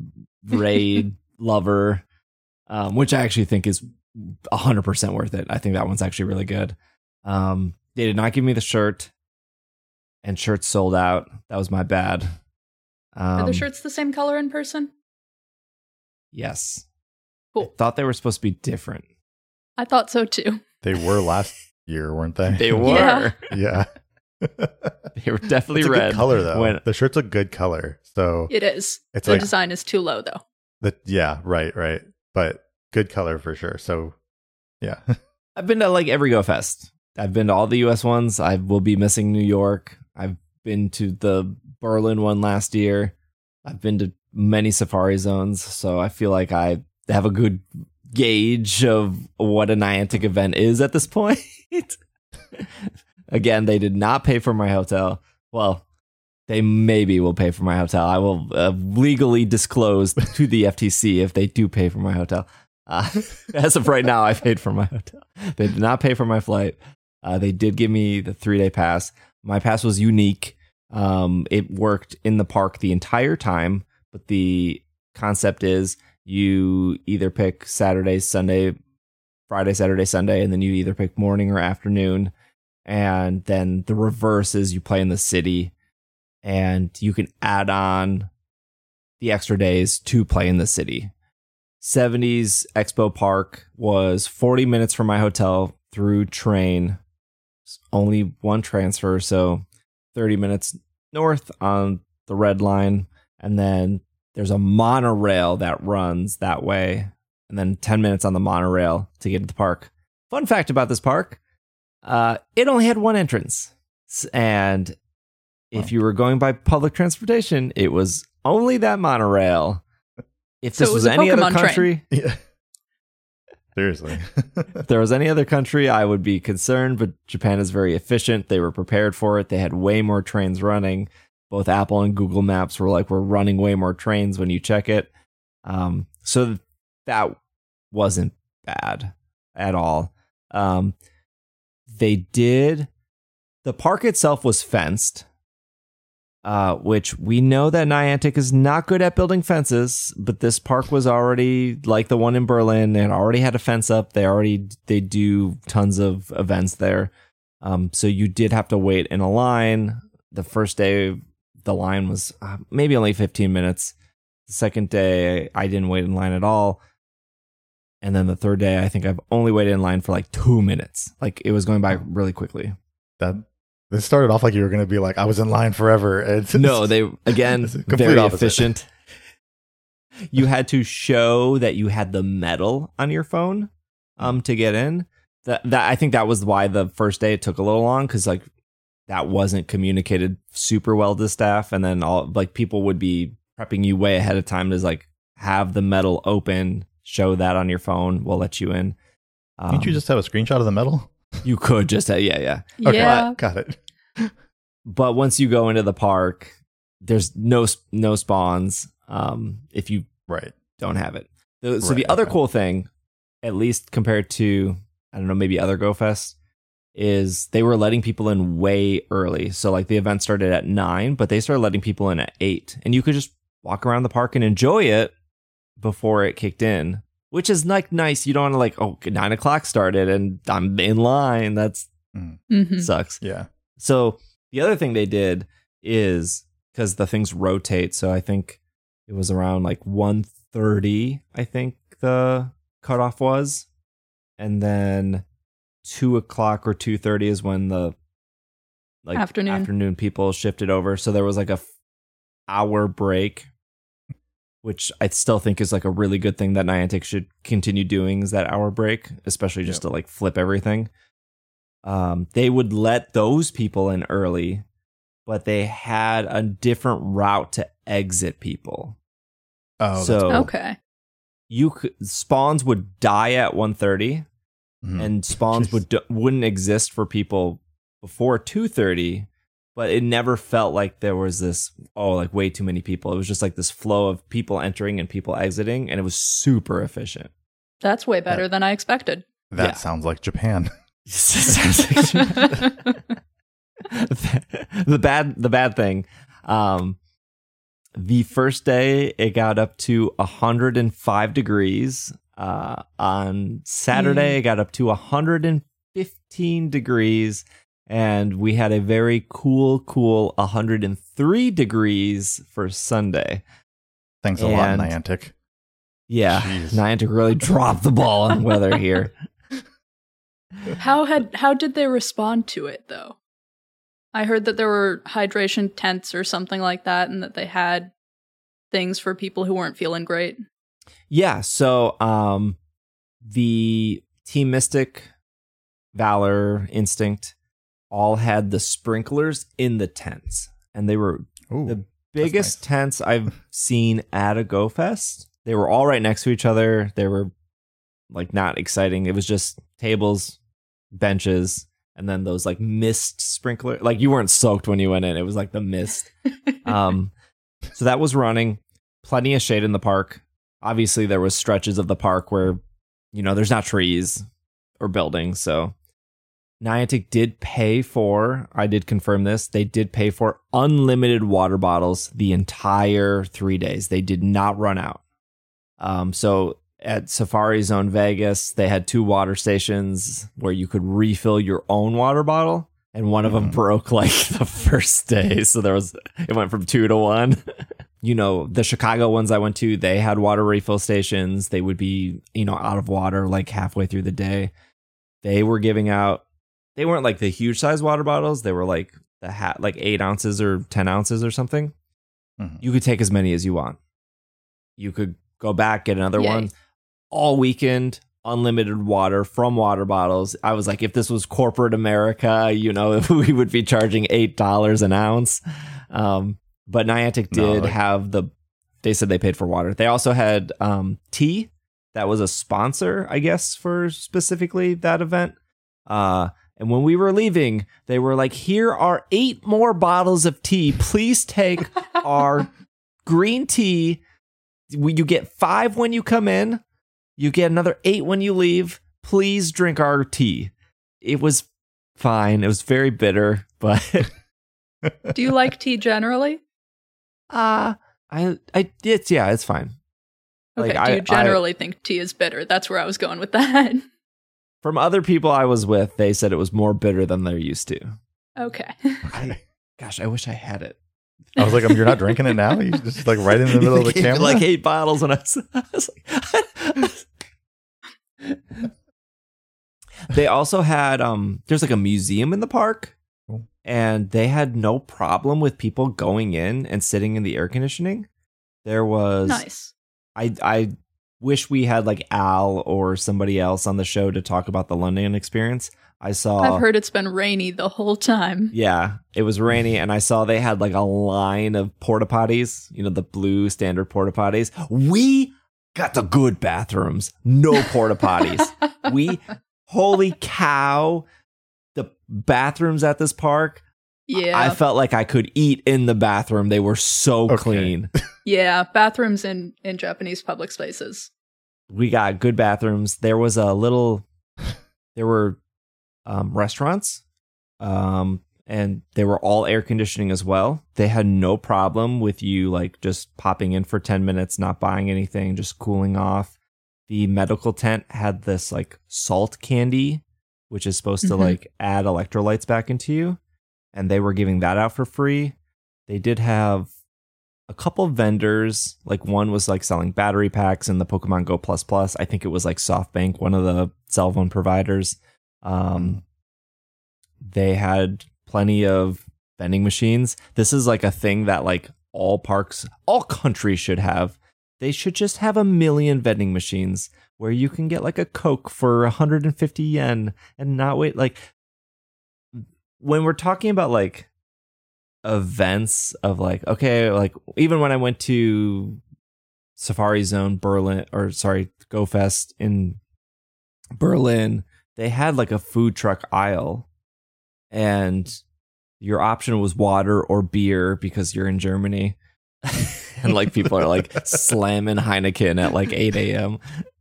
raid [laughs] lover, um, which I actually think is hundred percent worth it. I think that one's actually really good. Um, they did not give me the shirt, and shirts sold out. That was my bad. Are Um, the shirts the same color in person? Yes. Cool. I thought they were supposed to be different. I thought so too. They were last year, weren't they? They [laughs] were. Yeah. yeah. [laughs] They were definitely it's a red. good color though. when- the shirt's a good color. So It is. It's the like- design is too low though. the yeah, right, right. But good color for sure. So yeah. [laughs] I've been to like every Go Fest. I've been to all the US ones. I will be missing New York. I've been to the Berlin one last year. I've been to many safari zones. So I feel like I have a good gauge of what a Niantic event is at this point. [laughs] Again, they did not pay for my hotel. Well, they maybe will pay for my hotel. I will uh, legally disclose to the FTC if they do pay for my hotel. Uh, [laughs] as of right now, I paid for my hotel. They did not pay for my flight. Uh, they did give me the three day pass. My pass was unique. Um, it worked in the park the entire time, but the concept is You either pick Saturday, Sunday, Friday, Saturday, Sunday, and then you either pick morning or afternoon. And then the reverse is you play in the city and you can add on the extra days to play in the city. 70s Expo Park was 40 minutes from my hotel through train. Only one transfer, so 30 minutes north on the red line. And then there's a monorail that runs that way. And then 10 minutes on the monorail to get to the park. Fun fact about this park uh, it only had one entrance. And if you were going by public transportation, it was only that monorail. If So this it was, was any other Pokemon train. country, [laughs] Yeah. Seriously. if there was any other country, I would be concerned, but Japan is very efficient. They were prepared for it. They had way more trains running. Both Apple and Google Maps were like, we're running way more trains when you check it. Um, so that wasn't bad at all. Um, they did, the park itself was fenced, uh, which we know that Niantic is not good at building fences, but this park was already like the one in Berlin. They already had a fence up. They already they do tons of events there. Um, so you did have to wait in a line. The first day, the line was uh, maybe only 15 minutes. The second day, I didn't wait in line at all. And then the third day, I think I've only waited in line for like two minutes. Like it was going by really quickly. that this started off like you were going to be like, I was in line forever. [laughs] It's, No, they again It's a complete very opposite. efficient. You had to show that you had the medal on your phone um to get in. That that I think that was why the first day it took a little long cuz like that wasn't communicated super well to staff and then all like people would be prepping you way ahead of time to like have the medal open, show that on your phone, we'll let you in. Um, Can't you just have a screenshot of the medal? you could just say yeah, yeah. Okay. Yeah. Got it. but once you go into the park, there's no no spawns. Um, if you Right. don't have it, so Right, the other okay. cool thing, at least compared to I don't know maybe other Go Fest, is they were letting people in way early. So like the event started at nine, but they started letting people in at eight, and you could just walk around the park and enjoy it before it kicked in. Which is like nice. You don't want to like, oh, nine o'clock started and I'm in line. That's Mhm. sucks. Yeah. So the other thing they did is because the things rotate. So I think it was around like 1.30, I think the cutoff was. And then two o'clock or 2.30 is when the like Afternoon. afternoon people shifted over. So there was like a f- hour break, which I still think is like a really good thing that Niantic should continue doing is that hour break, especially just Yep. to like flip everything um, they would let those people in early, but they had a different route to exit people. Oh, So- cool. Okay. You could, spawns would die at 1:30, Mhm. and spawns Jeez. would wouldn't exist for people before 2:30. But it never felt like there was this oh like way too many people. It was just like this flow of people entering and people exiting, and it was super efficient. That's way better than I expected. that yeah. sounds like Japan. [laughs] [laughs] [laughs] the bad the bad thing um the first day it got up to 105 degrees uh on saturday it got up to 115 degrees and we had a very cool cool 103 degrees for sunday Thanks a lot, Niantic. yeah Jeez. niantic really dropped the ball on weather here [laughs] How had how did they respond to it though? I heard that there were hydration tents or something like that and that they had things for people who weren't feeling great. Yeah, so um the Team Mystic, Valor, Instinct all had the sprinklers in the tents. And they were Ooh, the biggest nice. tents I've [laughs] seen at a Go Fest. They were all right next to each other. They were like not exciting. It was just tables, benches, and then those like mist sprinkler. Like you weren't soaked when you went in. It was like the mist. [laughs] um so that was running. Plenty of shade in the park. Obviously there was stretches of the park where you know there's not trees or buildings, so Niantic did pay for, I did confirm this, they did pay for unlimited water bottles the entire three days. They did not run out. Um, so at Safari Zone Vegas, they had two water stations where you could refill your own water bottle, and one of them Mhm. broke like [laughs] the first day. So there was it went from two to one. [laughs] you know, the Chicago ones I went to, they had water refill stations. They would be, you know, out of water like halfway through the day. They were giving out. They weren't like the huge size water bottles. They were like the hat, like eight ounces or ten ounces or something. Mhm. You could take as many as you want. You could go back get another Yay. one all weekend. Unlimited water from water bottles. I was like, if this was corporate America, you know, [laughs] we would be charging eight dollars an ounce. Um, but Niantic No, did like- have the. They said they paid for water. They also had um, tea. That was a sponsor, I guess, for specifically that event. Uh, and when we were leaving, they were like, "Here are eight more bottles of tea. Please take [laughs] our green tea. You get five when you come in. You get another eight when you leave. Please drink our tea." It was fine. It was very bitter, but [laughs] Do you like tea generally? Uh I I it's yeah, it's fine. Okay. Like, Do I- you generally think tea is bitter? That's where I was going with that. [laughs] From other people I was with, they said it was more bitter than they're used to. Okay. I, gosh, I wish I had it. I was like, um, "You're not drinking it now? You just like right in the middle of the [laughs] camera." like eight bottles, and I was, [laughs] I was like, they also had um. There's like a museum in the park, Cool. And they had no problem with people going in and sitting in the air conditioning. There was nice. I I wish we had like Al or somebody else on the show to talk about the London experience. I saw I've heard it's been rainy the whole time. yeah, it was rainy, and I saw they had like a line of porta potties. You know, the blue standard porta potties. We got the good bathrooms, no porta potties. [laughs] we, holy cow, the bathrooms at this park. Yeah. I felt like I could eat in the bathroom. They were so Okay. clean. [laughs] yeah. Bathrooms in, in Japanese public spaces. we got good bathrooms. There was a little, there were um, restaurants, um, and they were all air conditioning as well. They had no problem with you like just popping in for 10 minutes, not buying anything, just cooling off. The medical tent had this like salt candy, which is supposed to Mhm. like add electrolytes back into you. And they were giving that out for free. They did have a couple vendors like one was like selling battery packs in the pokemon go plus plus i think it was like softbank one of the cell phone providers um they had plenty of vending machines this is like a thing that like all parks all countries should have they should just have a million vending machines where you can get like a coke for 150 yen and not wait like when we're talking about like events of like okay like even when i went to safari zone berlin or sorry go fest in berlin they had like a food truck aisle and your option was water or beer because you're in germany. [laughs] And like people are like [laughs] slamming heineken at like 8 a.m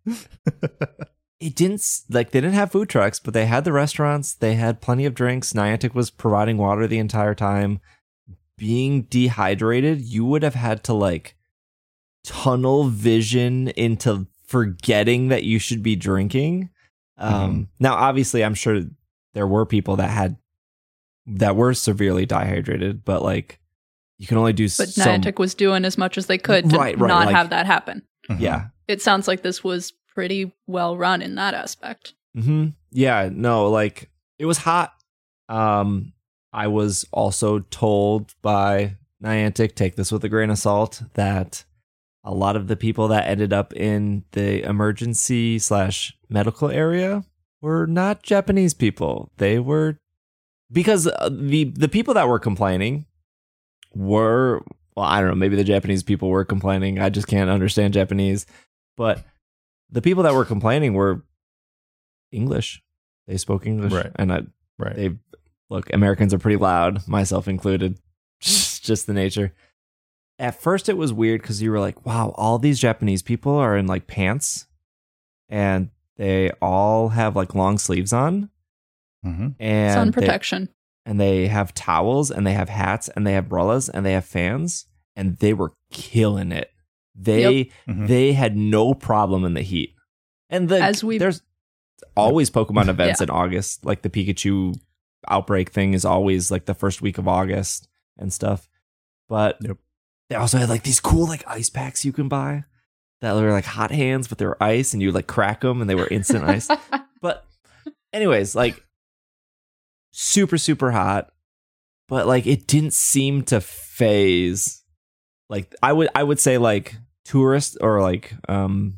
[laughs] it didn't like they didn't have food trucks, but they had the restaurants. They had plenty of drinks. Niantic was providing water the entire time. Being dehydrated, you would have had to like tunnel vision into forgetting that you should be drinking. Um, Now, obviously, I'm sure there were people that had that were severely dehydrated, but like you can only do But so Niantic was doing as much as they could to Right, right, not like- have that happen. Mhm. yeah. It sounds like this was pretty well run in that aspect. hmm Yeah, no, like it was hot. Um, I was also told by Niantic, take this with a grain of salt, that a lot of the people that ended up in the emergency slash medical area were not Japanese people. They were because uh, the the people that were complaining were well, I don't know, maybe the Japanese people were complaining. I just can't understand Japanese, but the people that were complaining were English. They spoke English, Right. and I, Right. they look. Americans are pretty loud, myself included. [laughs] just the nature. At first, it was weird because you were like, "Wow, all these Japanese people are in like pants, and they all have like long sleeves on, Mhm. and Sun they- protection. and they have towels and they have hats and they have umbrellas and they have fans and they were killing it. They Mhm. they had no problem in the heat. And the As we've- there's always Pokemon events in August. Like the Pikachu outbreak thing is always like the first week of August and stuff. But Yep. they also had like these cool like ice packs you can buy that were like hot hands, but they were ice and you like crack them and they were instant ice. [laughs] But anyways, like super super hot, but like it didn't seem to phase. Like I would I would say like tourist or like um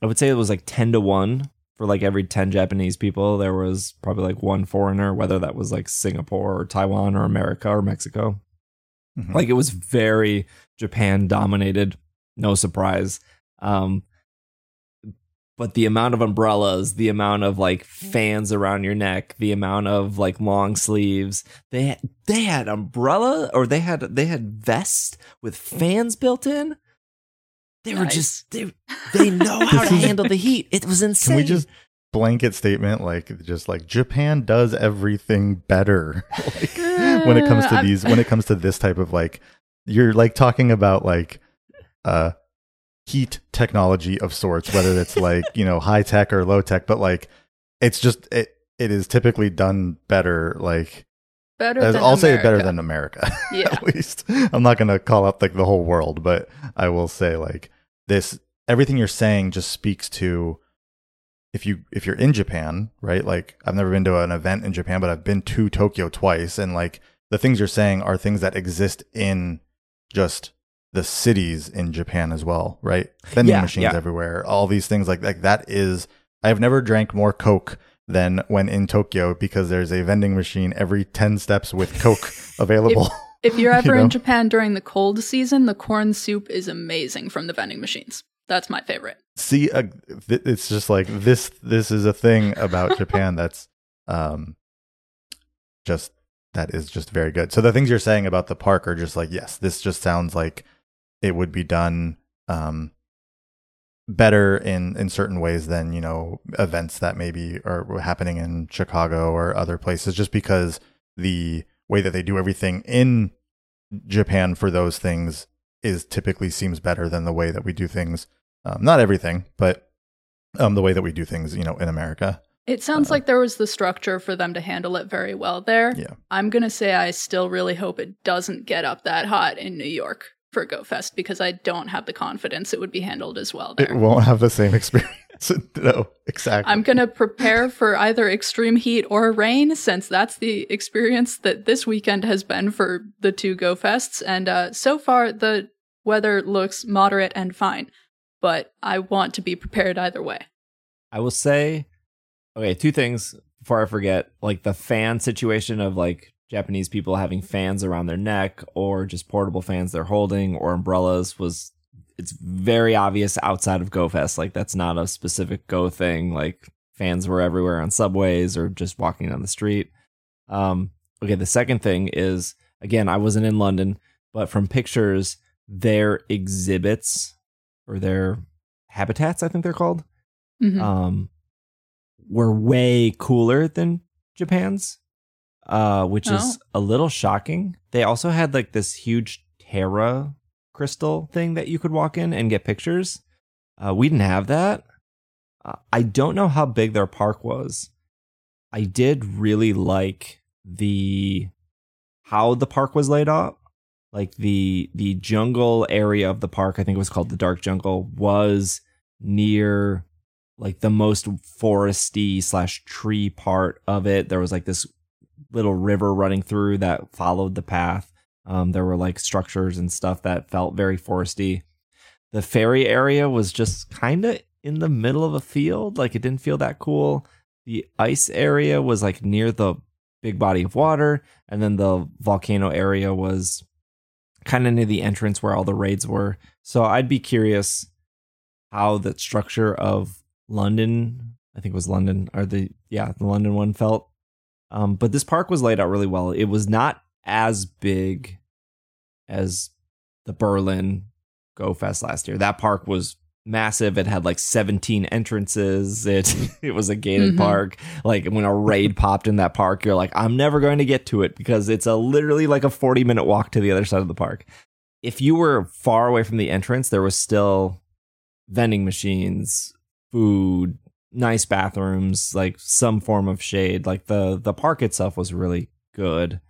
I would say it was like 10 to 1 for like every 10 Japanese people there was probably like one foreigner whether that was like Singapore or Taiwan or America or Mexico. Mhm. Like it was very Japan dominated, no surprise. Um but the amount of umbrellas, the amount of like fans around your neck, the amount of like long sleeves, they had, they had umbrella or they had they had vest with fans built in. They were just they they know [laughs] how to handle the heat. It was insane. Can we just blanket statement like just like Japan does everything better [laughs] like, when it comes to I'm- these when it comes to this type of like you're like talking about like uh heat technology of sorts whether it's [laughs] like you know high tech or low tech but like it's just it it is typically done better like better as- than I'll say better than America Yeah. at least I'm not gonna call out like the whole world but I will say like this everything you're saying just speaks to if you if you're in Japan, right? Like I've never been to an event in Japan, but I've been to Tokyo twice and like the things you're saying are things that exist in just the cities in Japan as well, right? Vending Yeah, machines yeah. everywhere, all these things like like that is I've never drank more Coke than when in Tokyo because there's a vending machine every 10 steps with Coke [laughs] available. If you're You ever know? in Japan during the cold season, the corn soup is amazing from the vending machines. That's my favorite. see uh, th- it's just like this this is a thing about japan [laughs] that's um just that is just very good so the things you're saying about the park are just like yes this just sounds like it would be done um better in in certain ways than you know events that maybe are happening in chicago or other places just because the way that they do everything in japan for those things is typically seems better than the way that we do things um, not everything, but um, the way that we do things, you know, in America. It sounds Uh, like there was the structure for them to handle it very well there. Yeah. I'm going to say I still really hope it doesn't get up that hot in New York for GoFest because I don't have the confidence it would be handled as well It won't have the same experience. [laughs] no, exactly. I'm going to prepare for either extreme heat or rain since that's the experience that this weekend has been for the two Go Fests. And uh, so far, the weather looks moderate and fine, but I want to be prepared either way. I will say, okay, two things before I forget. Like the fan situation of like Japanese people having fans around their neck or just portable fans they're holding or umbrellas was it's very obvious outside of GoFest. Like that's not a specific Go thing. Like fans were everywhere on subways or just walking down the street. Um, okay, the second thing is again, I wasn't in London, but from pictures, their exhibits or their habitats, I think they're called Mhm. um were way cooler than Japan's, uh, which is a little shocking. They also had like this huge Tera crystal thing that you could walk in and get pictures. Uh, we didn't have that. Uh, I don't know how big their park was. I did really like the how the park was laid out. Like the the jungle area of the park, I think it was called the Dark Jungle, was near like the most foresty slash tree part of it. There was like this little river running through that followed the path. Um, there were like structures and stuff that felt very foresty. The fairy area was just kind of in the middle of a field. Like it didn't feel that cool. The ice area was like near the big body of water. And then the volcano area was kind of near the entrance where all the raids were. So I'd be curious how the structure of London, I think it was London, or the yeah, the London one felt. Um, but this park was laid out really well. It was not as big as the Berlin Go Fest last year. That park was massive. It had like 17 entrances. [laughs] It it was a gated Mhm. park. Like when a raid popped in that park, you're like, I'm never going to get to it because it's a literally like a 40 minute walk to the other side of the park. if you were far away from the entrance, there was still vending machines, food, nice bathrooms, like some form of shade. Like the the park itself was really good.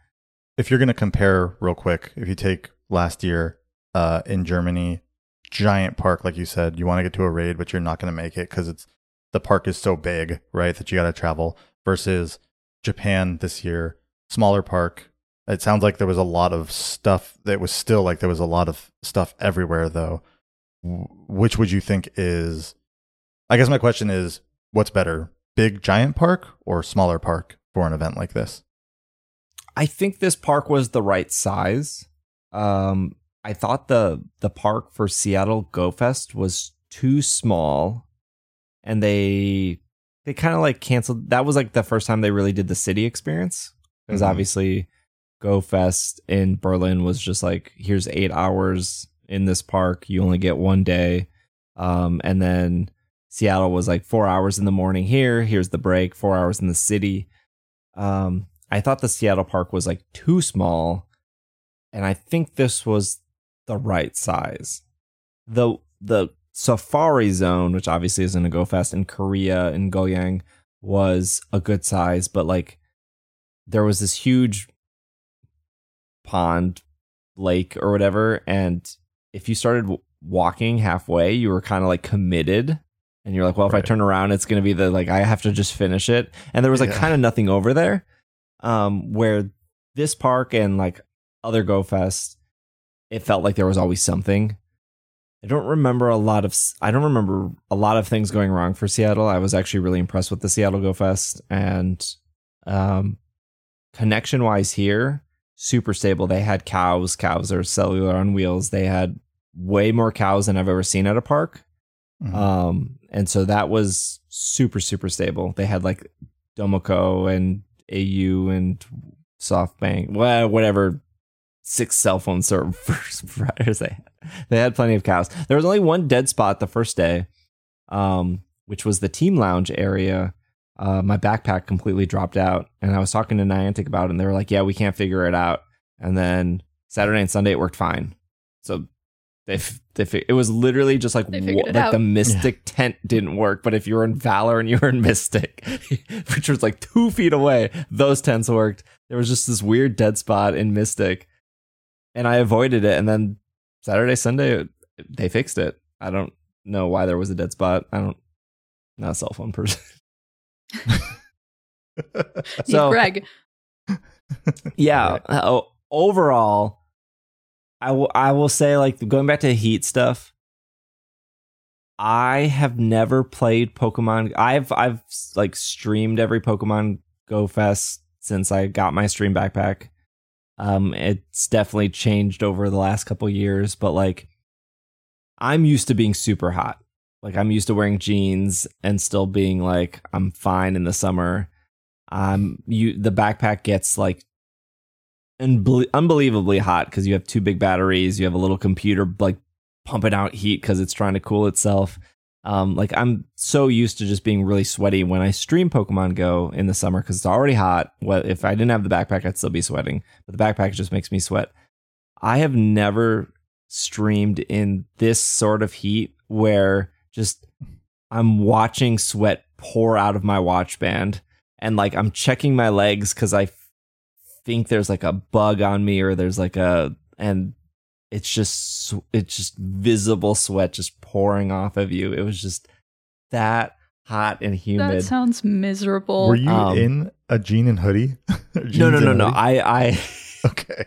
If you're going to compare real quick, if you take last year uh, in Germany, giant park, like you said, you want to get to a raid, but you're not going to make it because it's the park is so big, right? That you got to travel. Versus Japan this year, smaller park. It sounds like there was a lot of stuff. That was still like there was a lot of stuff everywhere, though. Which would you think is? I guess my question is, what's better, big giant park or smaller park for an event like this? I think this park was the right size. Um, I thought the the park for Seattle Go Fest was too small, and they they kind of like canceled. That was like the first time they really did the city experience because Mhm. obviously Go Fest in Berlin was just like here's eight hours in this park. You only get one day, um, and then Seattle was like four hours in the morning here. Here's the break. Four hours in the city. Um, I thought the Seattle park was like too small, and I think this was the right size. The the Safari Zone, which obviously isn't a Go Fest in Korea in Goyang, was a good size, but like there was this huge pond, lake, or whatever, and if you started w- walking halfway, you were kind of like committed. And you're like, well, if I turn around, it's going to be the like I have to just finish it. And there was like Yeah. kind of nothing over there um, where this park and like other Go Fest, it felt like there was always something. I don't remember a lot of I don't remember a lot of things going wrong for Seattle. I was actually really impressed with the Seattle Go Fest and um, connection wise here, super stable. They had cows. Cows are cellular on wheels. They had way more cows than I've ever seen at a park. Mhm. Um, and so that was super, super stable. They had like Docomo and AU and SoftBank, well, whatever six cell phone service [laughs] providers they had. They had plenty of cows. There was only one dead spot the first day, um, which was the team lounge area. Uh, my backpack completely dropped out, and I was talking to Niantic about it, and they were like, "Yeah, we can't figure it out." And then Saturday and Sunday it worked fine. So they f- they fi- it was literally just like They wa- like out. the Mystic tent didn't work, but if you were in Valor and you were in Mystic, [laughs] which was like two feet away, those tents worked. There was just this weird dead spot in Mystic, and I avoided it. And then Saturday, Sunday, they fixed it. I don't know why there was a dead spot. I don't. Not a cell phone person. [laughs] [laughs] So- Greg, yeah. Right. uh, overall, I will. I will say like going back to Heat stuff. I have never played Pokemon. I've I've like streamed every Pokemon Go Fest since I got my stream backpack. Um, it's definitely changed over the last couple years, but like, I'm used to being super hot. Like I'm used to wearing jeans and still being like I'm fine in the summer. Um, you the backpack gets like unbel- unbelievably hot because you have two big batteries. You have a little computer like pumping out heat because it's trying to cool itself. Um, like I'm so used to just being really sweaty when I stream Pokemon Go in the summer because it's already hot. Well, if I didn't have the backpack, I'd still be sweating, but the backpack just makes me sweat. I have never streamed in this sort of heat where just I'm watching sweat pour out of my watch band and like I'm checking my legs because I think there's like a bug on me or there's like a and it's just it's just visible sweat just pouring off of you. It was just that hot and humid. that sounds miserable. Were you Um, in a jean and hoodie? [laughs] Or no, no, no, no. I I [laughs] okay.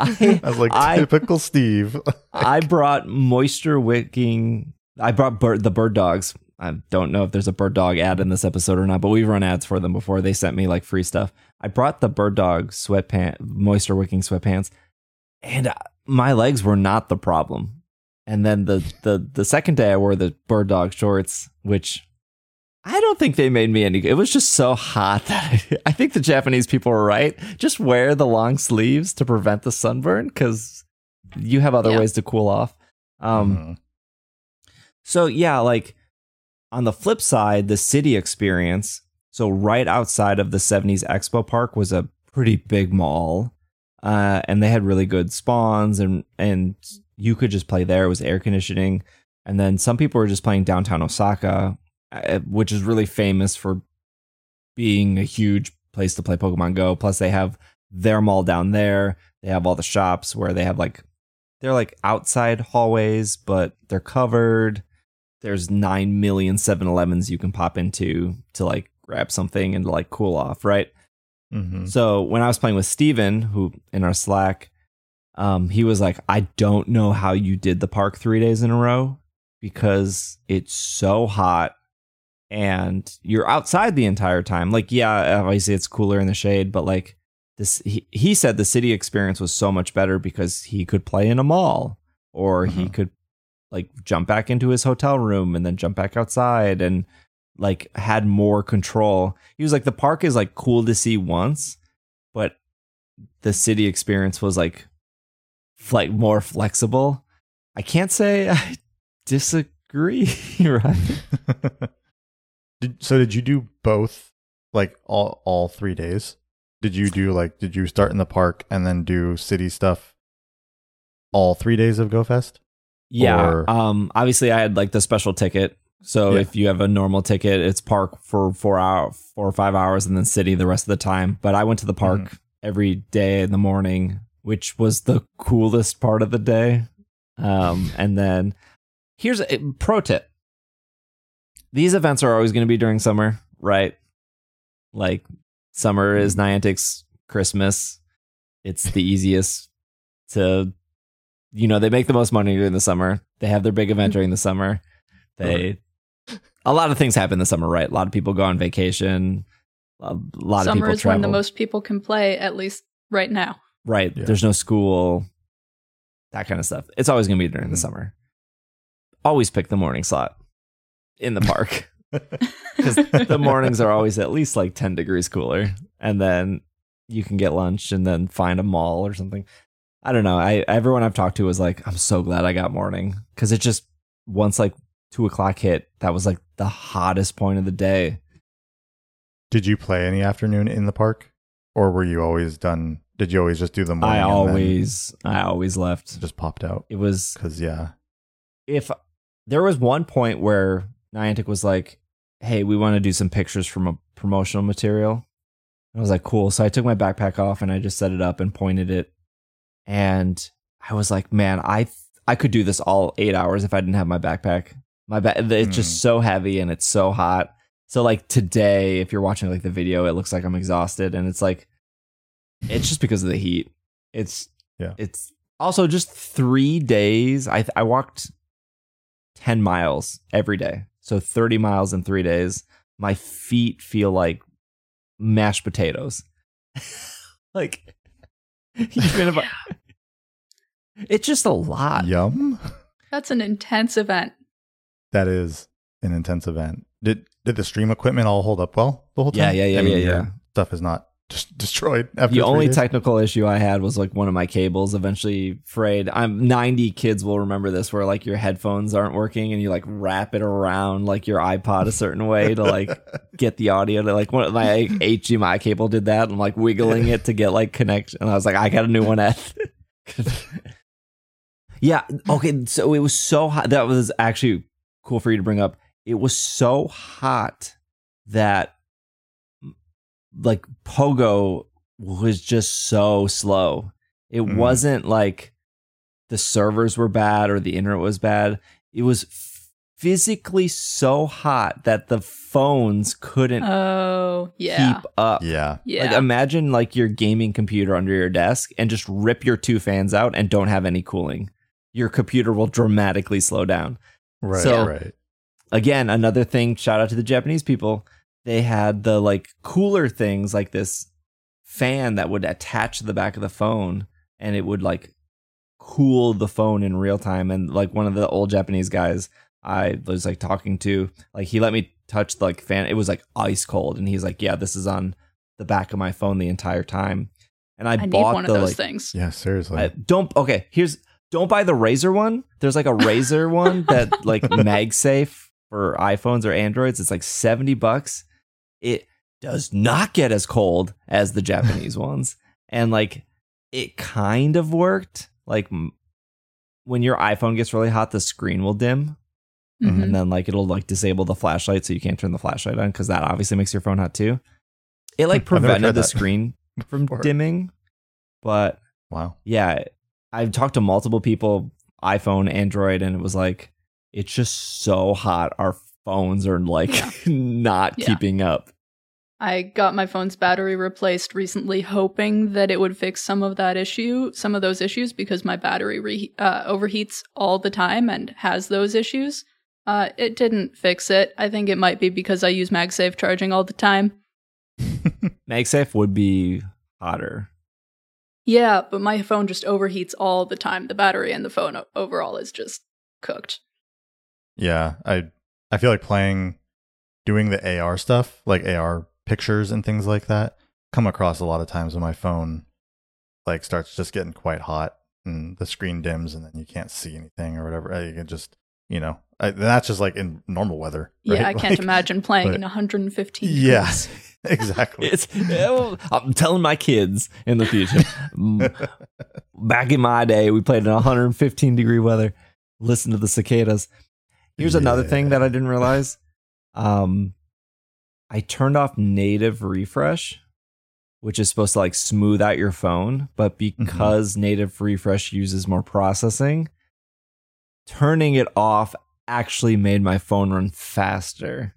I [laughs] I was like I- typical Steve. I brought moisture wicking. I brought bird, the bird dogs. I don't know if there's a bird dog ad in this episode or not, but we've run ads for them before. They sent me like free stuff. I brought the bird dog sweatpant, moisture wicking sweatpants, and uh, my legs were not the problem. And then the the the second day, I wore the bird dog shorts, which I don't think they made me any. good. It was just so hot [laughs] that I, I think the Japanese people were right. Just wear the long sleeves to prevent the sunburn because you have other Yeah. ways to cool off. Um, Mhm. so yeah, like on the flip side, the city experience. So right outside of the 70s Expo Park was a pretty big mall. uh, and they had really good spawns, and and you could just play there. It was air conditioning, and then some people were just playing downtown Osaka, uh, which is really famous for being a huge place to play Pokemon Go. Plus, they have their mall down there. They have all the shops where they have like they're like outside hallways, but they're covered. There's nine million 7-Elevens you can pop into to like grab something and like cool off, right? Mm-hmm. So when I was playing with Steven, who in our Slack, um, he was like, I don't know how you did the park three days in a row because it's so hot and you're outside the entire time. Like, yeah, obviously it's cooler in the shade, but like this, he, he said the city experience was so much better because he could play in a mall or he Mhm. could like jump back into his hotel room and then jump back outside and like had more control. He was like, the park is like cool to see once, but the city experience was like, like more flexible. I can't say [laughs] I disagree, [laughs] right? [laughs] did, so did you do both like all all three days? Did you do like did you start in the park and then do city stuff all three days of GoFest? Yeah. Or- um. Obviously, I had like the special ticket. So Yeah. if you have a normal ticket, it's park for four hour, four or five hours, and then city the rest of the time. But I went to the park Mhm. every day in the morning, which was the coolest part of the day. Um. And then here's a pro tip: these events are always going to be during summer, right? Like summer is Niantic's Christmas. It's the easiest to you know, they make the most money during the summer. They have their big event during the summer. They a lot of things happen in the summer, right? A lot of people go on vacation. A lot of Summer people is travel. when the most people can play, at least right now. right. Yeah. There's no school. That kind of stuff. It's always going to be during the Mhm. summer. Always pick the morning slot in the park [laughs] [laughs] because the mornings are always at least like 10 degrees cooler and then you can get lunch and then find a mall or something i don't know i everyone i've talked to was like i'm so glad i got morning because it just once like two o'clock hit that was like the hottest point of the day Did you play any afternoon in the park, or were you always done? Did you always just do the morning? i always i always left just popped out it was because yeah, if there was one point where Niantic was like, "Hey, we want to do some pictures from a promotional material," I was like, "Cool." So I took my backpack off and I just set it up and pointed it, and I was like, "Man, I I could do this all eight hours if I didn't have my backpack. My back, it's just hmm. so heavy and it's so hot. So like today, if you're watching like the video, it looks like I'm exhausted, and it's like, it's just because of the heat. It's Yeah. It's also just three days. I I walked 10 miles every day. So 30 miles in three days. My feet feel like mashed potatoes. [laughs] like, even if I, it's just a lot. yum. That's an intense event. That is an intense event. Did did the stream equipment all hold up well the whole Yeah, time? yeah, yeah, I mean, yeah, yeah. Stuff is not just [laughs] destroyed after The only days? technical issue I had was like one of my cables eventually frayed. I'm 90 kids will remember this where like your headphones aren't working and you like wrap it around like your iPod a certain way to like [laughs] get the audio to like one of my HDMI cable did that. I'm like wiggling it to get like connection. And I was like, I got a new one at. [laughs] yeah. Okay. So it was so hot. That was actually cool for you to bring up. It was so hot that like Pogo was just so slow. It Mm. wasn't like the servers were bad or the internet was bad. It was physically so hot that the phones couldn't Oh, yeah. keep up. yeah, Yeah. Like imagine like your gaming computer under your desk and just rip your two fans out and don't have any cooling. Your computer will dramatically slow down. Right, So- right. Again, another thing, shout out to the Japanese people. They had the like cooler things like this fan that would attach to the back of the phone and it would like cool the phone in real time and like one of the old Japanese guys I was like talking to, like he let me touch the like fan. It was like ice cold and he's like, "Yeah, this is on the back of my phone the entire time." And I, I need bought one the of those like things. Yeah, seriously. I, don't okay. Here's don't buy the Razer one. There's like a Razer [laughs] one that like MagSafe for iPhones or Androids. It's like seventy bucks. It does not get as cold as the Japanese [laughs] ones, and like it kind of worked. Like when your iPhone gets really hot, the screen will dim, Mhm. and then like it'll like disable the flashlight, so you can't turn the flashlight on because that obviously makes your phone hot too. It like [laughs] I've never tried prevented the screen from dimming, but Wow. yeah, I've talked to multiple people, iPhone, Android, and it was like it's just so hot. Our phones are like Yeah. [laughs] not Yeah. keeping up. I got my phone's battery replaced recently, hoping that it would fix some of that issue, some of those issues, because my battery re- uh, overheats all the time and has those issues. Uh, it didn't fix it. I think it might be because I use MagSafe charging all the time. [laughs] MagSafe would be hotter. Yeah, but my phone just overheats all the time. The battery and the phone overall is just cooked. Yeah, I I feel like playing doing the AR stuff, like AR pictures and things like that, come across a lot of times when my phone like starts just getting quite hot and the screen dims and then you can't see anything or whatever. You can just, you know, I, that's just like in normal weather. Yeah. I [laughs] can't Like, imagine playing but- in 115 Yeah, degrees. [laughs] [laughs] exactly. It's I'm telling my kids in the future. Back in my day, we played in 115 degree weather. Listen to the cicadas. Here's another thing that I didn't realize. Um, I turned off native refresh, which is supposed to like smooth out your phone, but because native refresh uses more processing, turning it off actually made my phone run faster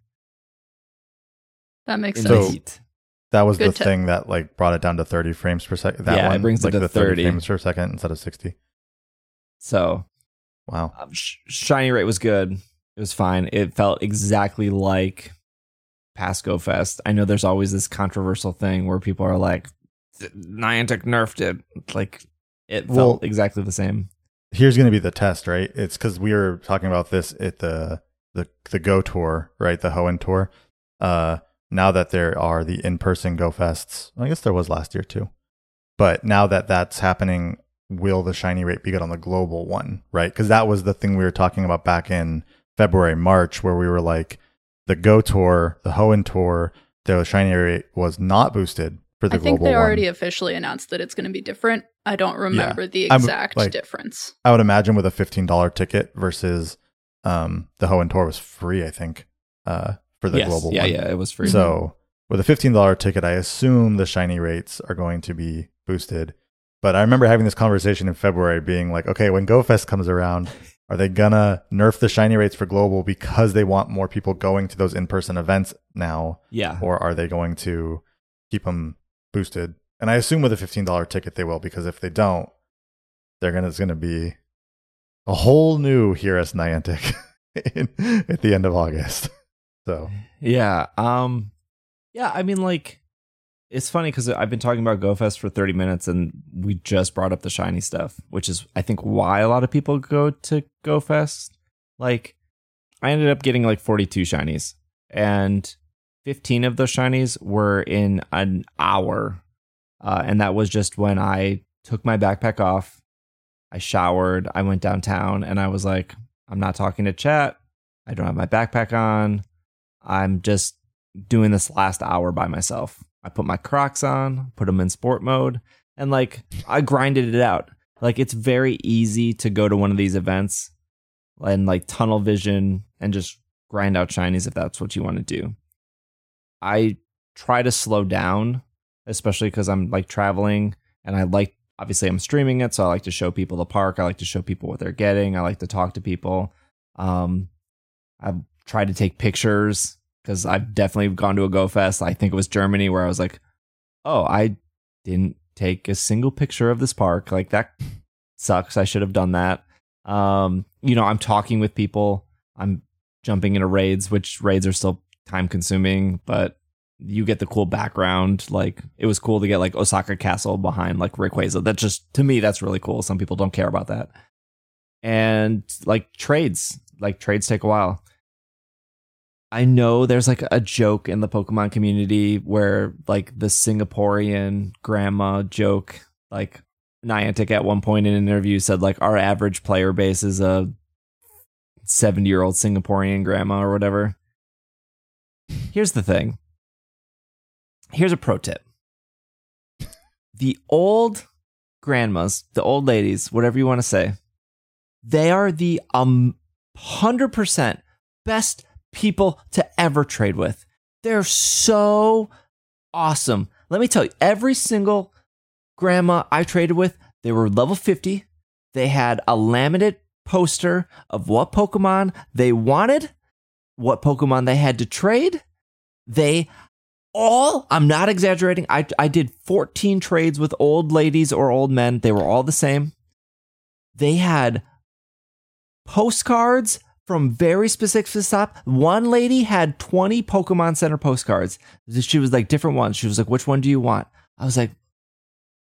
That makes sense. So- that was Good the tip. thing that like brought it down to 30 frames per second. That Yeah, it one brings it to the 30 30. frames per second instead of 60. So Wow. um, sh- shiny rate was good. It was fine. It felt exactly like past Go Fest. I know there's always this controversial thing where people are like, Niantic nerfed it. Like it felt Well- exactly the same. here's going to be the test, right? It's because we were talking about this at the the the Go tour, right? The Hoenn tour. Uh, now that there are the in person Go fests, I guess there was last year too. But now that that's happening, will the shiny rate be good on the global one, right? Because that was the thing we were talking about back in February, March, where we were like, the Go tour, the Hoenn tour, the shiny rate was not boosted for the global. I think global they one. already officially announced that it's going to be different. I don't remember the exact like- difference. I would imagine with a fifteen dollar ticket versus um the Hoenn tour was free, I think, uh for the yes. global yeah, one. yeah, it was free. So with a fifteen dollar ticket, I assume the shiny rates are going to be boosted. But I remember having this conversation in February, being like, okay, when GoFest comes around, are they gonna nerf the shiny rates for global because they want more people going to those in person events now, yeah. or are they going to keep them boosted? And I assume with a fifteen dollar ticket they will, because if they don't, they're gonna it's gonna be a whole new here as Niantic [laughs] in, at the end of August. So Yeah. Um yeah, I mean like it's funny cuz I've been talking about GoFest for 30 minutes and we just brought up the shiny stuff, which is I think why a lot of people go to GoFest. Like I ended up getting like 42 shinies and 15 of those shinies were in an hour. Uh, and that was just when I took my backpack off, I showered, I went downtown and I was like I'm not talking to chat. I don't have my backpack on. I'm just doing this last hour by myself. I put my Crocs on, put them in sport mode, and like I grinded it out. Like it's very easy to go to one of these events and like tunnel vision and just grind out shinies if that's what you want to do. I try to slow down, especially because I'm like traveling and I like obviously I'm streaming it, so I like to show people the park. I like to show people what they're getting. I like to talk to people. Um, I've tried to take pictures because I've definitely gone to a Go Fest. I think it was Germany where I was like, oh, I didn't take a single picture of this park. Like that sucks. I should have done that. Um, you know, I'm talking with people. I'm jumping into raids, which raids are still time consuming, but you get the cool background. Like it was cool to get like Osaka Castle behind like Rayquaza. That just to me, that's really cool. Some people don't care about that. And like trades, like trades take a while. I know there's like a joke in the Pokemon community where like the Singaporean grandma joke, like Niantic at one point in an interview said like our average player base is a 70 year old Singaporean grandma or whatever. Here's the thing. Here's a pro tip. The old grandmas, the old ladies, whatever you want to say, they are the um 100% best people to ever trade with. They're so awesome. Let me tell you, every single grandma I traded with, they were level 50. They had a laminated poster of what Pokemon they wanted, what Pokemon they had to trade. They all, I'm not exaggerating, I, I did 14 trades with old ladies or old men. They were all the same. They had postcards from very specific stuff. One lady had 20 Pokemon Center postcards. She was like different ones. She was like, which one do you want? I was like,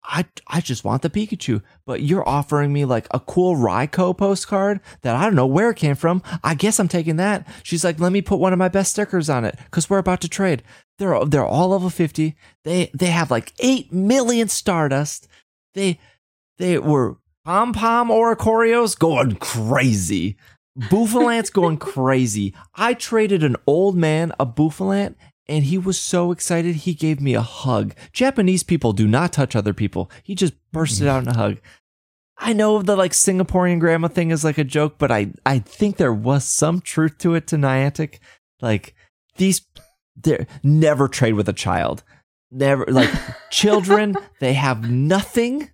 I, I just want the Pikachu, but you're offering me like a cool Raikou postcard that I don't know where it came from. I guess I'm taking that. She's like, let me put one of my best stickers on it because we're about to trade. They're they're all level 50. They they have like 8 million Stardust. They they were Pom Pom Oricorios going crazy. Bouffalant's going crazy. I traded an old man a Bouffalant and he was so excited he gave me a hug. Japanese people do not touch other people. He just bursted out in a hug. I know the like Singaporean grandma thing is like a joke, but I I think there was some truth to it to Niantic. Like these they never trade with a child. Never like [laughs] children, they have nothing.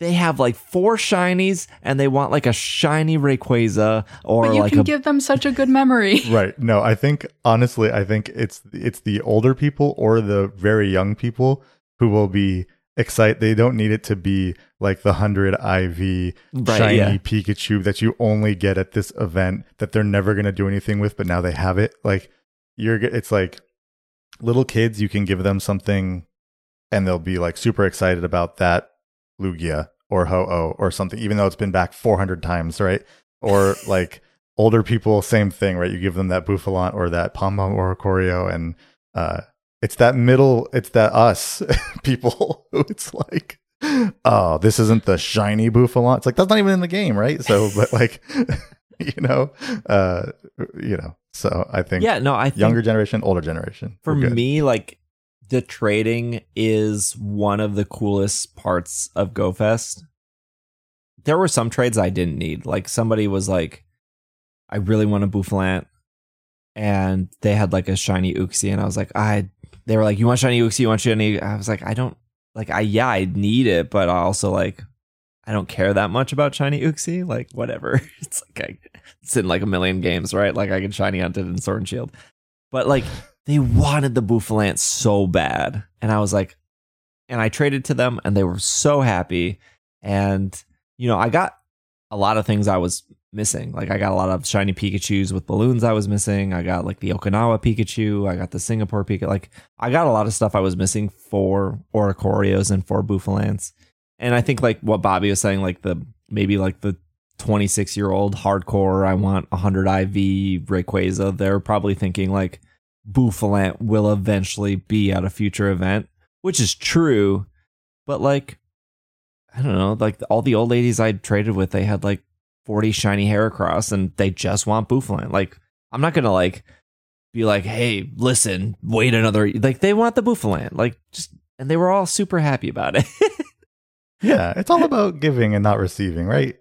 They have like four shinies and they want like a shiny Rayquaza or but you like can a give them such a good memory. [laughs] Right. No, I think honestly, I think it's it's the older people or the very young people who will be excited. They don't need it to be like the hundred IV Right, shiny yeah. Pikachu that you only get at this event that they're never going to do anything with, but now they have it. Like you're, it's like little kids. You can give them something, and they'll be like super excited about that Lugia or Ho-Oh or something, even though it's been back 400 times, right? Or [laughs] like older people, same thing, right? You give them that Bouffalant or that Pom Pom Oricorio, and uh, it's that middle, it's that us [laughs] people [laughs] who it's like, oh, this isn't the shiny Bouffalant. It's like that's not even in the game, right? So, but like, you know, uh, you know, so I think Yeah, no, I think younger generation, older generation, for me, like the trading is one of the coolest parts of GoFest. There were some trades I didn't need. Like somebody was like, I really want a Bouffalant. And they had like a shiny Uxie, and I was like, I they were like, You want shiny Uxie, you want shiny I was like, I don't like I yeah, I need it, but I also like I don't care that much about shiny Uxie. Like whatever. [laughs] It's like I it's in like a million games, right? Like I can shiny hunt it in Sword and Shield. But like they wanted the Bouffalant so bad. And I was like, and I traded to them and they were so happy. And, you know, I got a lot of things I was missing. Like I got a lot of shiny Pikachus with balloons I was missing. I got like the Okinawa Pikachu. I got the Singapore Pikachu. Like I got a lot of stuff I was missing for Oricorios and for Bouffalants. And I think like what Bobby was saying, like the maybe like the 26 year old hardcore, I want 100 IV Rayquaza, they're probably thinking like Bouffalant will eventually be at a future event, which is true. But like, I don't know, like all the old ladies I traded with, they had like 40 shiny Heracross and they just want Bouffalant. Like, I'm not gonna like be like, hey, listen, wait another like they want the Bouffalant. Like just and they were all super happy about it. [laughs] yeah, it's all about giving and not receiving, right?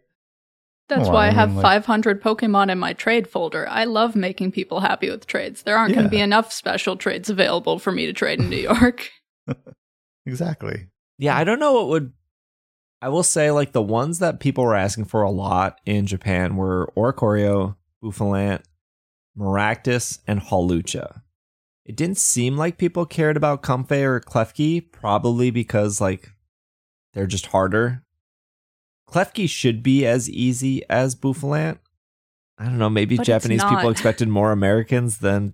That's Well, why I I have mean, like- 500 Pokemon in my trade folder. I love making people happy with trades. There aren't going to be enough special trades available for me to trade in New York. [laughs] [laughs] Exactly. Yeah, I don't know what would. I will say, like the ones that people were asking for a lot in Japan were Oricorio, Bouffalant, Maractus, and Hawlucha. It didn't seem like people cared about Comfey or Klefki, probably because like they're just harder. Klefki should be as easy as Bouffalant. I don't know. Maybe But Japanese people expected more Americans than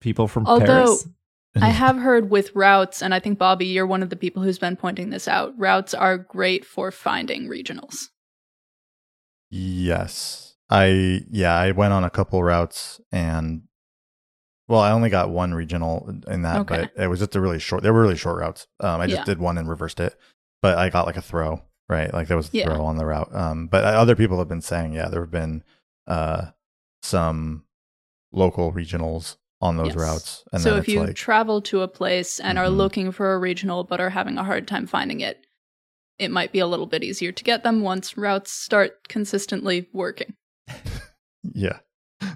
people from Although- Paris. I have heard with routes, and I think Bobby, you're one of the people who's been pointing this out. Routes are great for finding regionals. Yes. I yeah, I went on a couple routes and well, I only got one regional in that, Okay. but it was just a really short. They were really short routes. Um, I just Yeah. did one and reversed it, but I got like a throw, right? Like there was a Yeah. throw on the route. Um, but other people have been saying, yeah, there have been uh some local regionals on those Yes. routes, and so if you like travel to a place and are Mhm. looking for a regional but are having a hard time finding it, it might be a little bit easier to get them once routes start consistently working. [laughs] Yeah.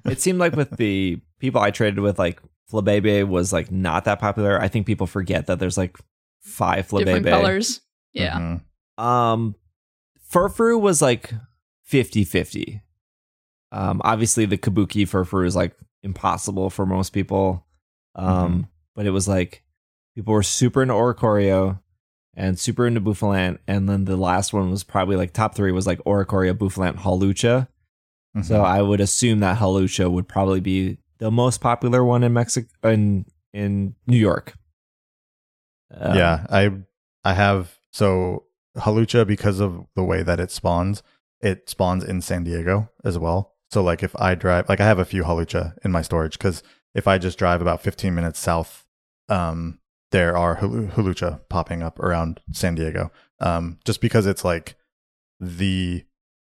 it seemed like with the people I traded with, like Flabebe was like not that popular. I think people forget that there's like five Different Flabebe. colors. Yeah. Mhm. Um, Furfrou was like 50 50. Um, obviously, the Kabuki Furfrou is like impossible for most people. Um, but it was like people were super into Oricorio and super into Bouffalant. And then the last one was probably like top three was like Oricorio, Bouffalant, Hawlucha. Mhm. So I would assume that Hawlucha would probably be the most popular one in Mexico in in New York. Um, yeah, I I have so Hawlucha because of the way that it spawns, it spawns in San Diego as well. So like if I drive like I have a few Hawlucha in my storage cuz if I just drive about 15 minutes south um there are Halu- Hawlucha popping up around San Diego. Um just because it's like the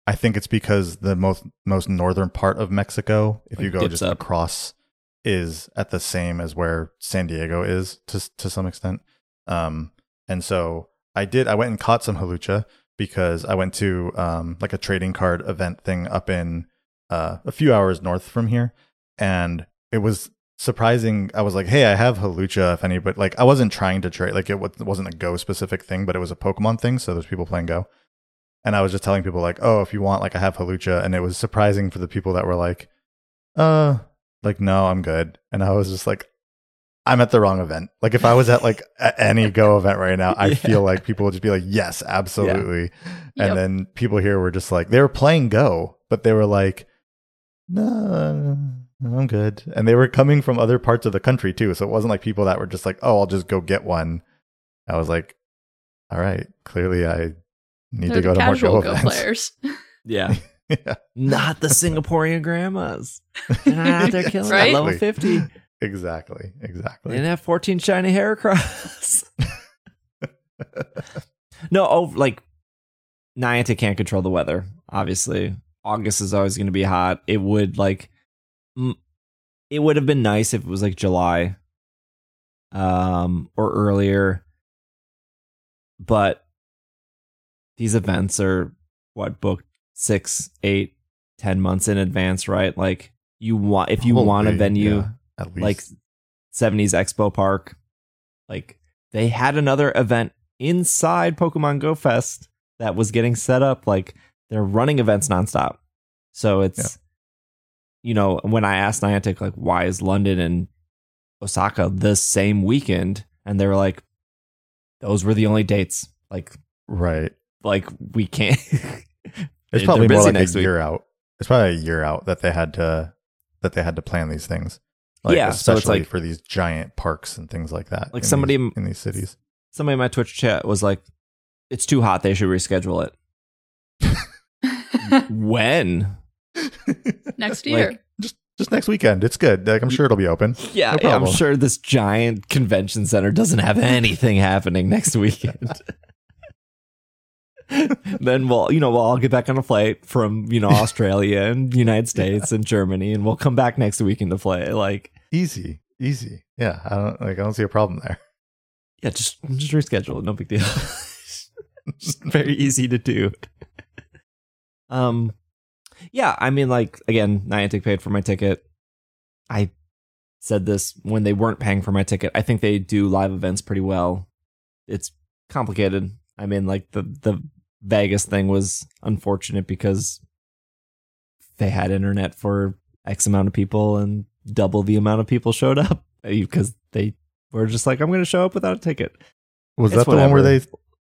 I think it's because the most most northern part of Mexico if you go just up. across is at the same as where San Diego is to to some extent. Um, and so I did. I went and caught some Hawlucha because I went to um, like a trading card event thing up in uh, a few hours north from here, and it was surprising. I was like, "Hey, I have Hawlucha." If any, but like I wasn't trying to trade. Like it wasn't a Go specific thing, but it was a Pokemon thing. So there's people playing Go, and I was just telling people like, "Oh, if you want, like I have Hawlucha," and it was surprising for the people that were like, "Uh." Like no, I'm good, and I was just like, I'm at the wrong event. Like if I was at like [laughs] a- any Go event right now, I Yeah. feel like people would just be like, "Yes, absolutely." Yep. And then people here were just like, they were playing Go, but they were like, "No, I'm good." And they were coming from other parts of the country too, so it wasn't like people that were just like, "Oh, I'll just go get one." I was like, "All right, clearly I need They're to go to more Go go events." players. [laughs] Yeah. yeah, Not the Singaporean grandmas. [laughs] Ah, they're not out there killing Right? at level 50. They exactly, exactly. didn't have 14 shiny Heracross. no, oh, like, Niantic can't control the weather, obviously. August is always going to be hot. It would, like, mm, it would have been nice if it was like July um, or earlier. But these events are, what, booked six, eight, ten months in advance, right? Like, you want, if you want a venue yeah, at least. like 70s Expo Park. Like they had another event inside Pokemon Go Fest that was getting set up. Like they're running events nonstop. So it's, you know, when I asked Niantic, like, why is London and Osaka the same weekend? And they were like, those were the only dates. Like, right. like we can't. [laughs] It's probably more like a week. year out. It's probably a year out that they had to that they had to plan these things. Like, Yeah, so especially it's like- for these giant parks and things like that. Like in somebody- these, in these cities. Somebody in my Twitch chat was like, it's too hot. They should reschedule it. [laughs] when? [laughs] Next Like, year. just just next weekend. It's good. Like I'm sure it'll be open. [laughs] Yeah, No yeah, I'm sure this giant convention center doesn't have anything happening next weekend. then we'll, you know, we'll all get back on a flight from, you know, Australia and United States and Germany, and we'll come back next weekend to play. Like, Easy, easy. Yeah, I don't like. I don't see a problem there. [laughs] yeah, just just reschedule. No big deal. [laughs] [laughs] just very easy to do. Um, yeah, I mean, like again, Niantic paid for my ticket. I said this when they weren't paying for my ticket. I think they do live events pretty well. It's complicated. I mean, like the the Vegas thing was unfortunate because they had internet for X amount of people and double the amount of people showed up [laughs] eh, because they were just like, I'm going to show up without a ticket. Was It's that the one where they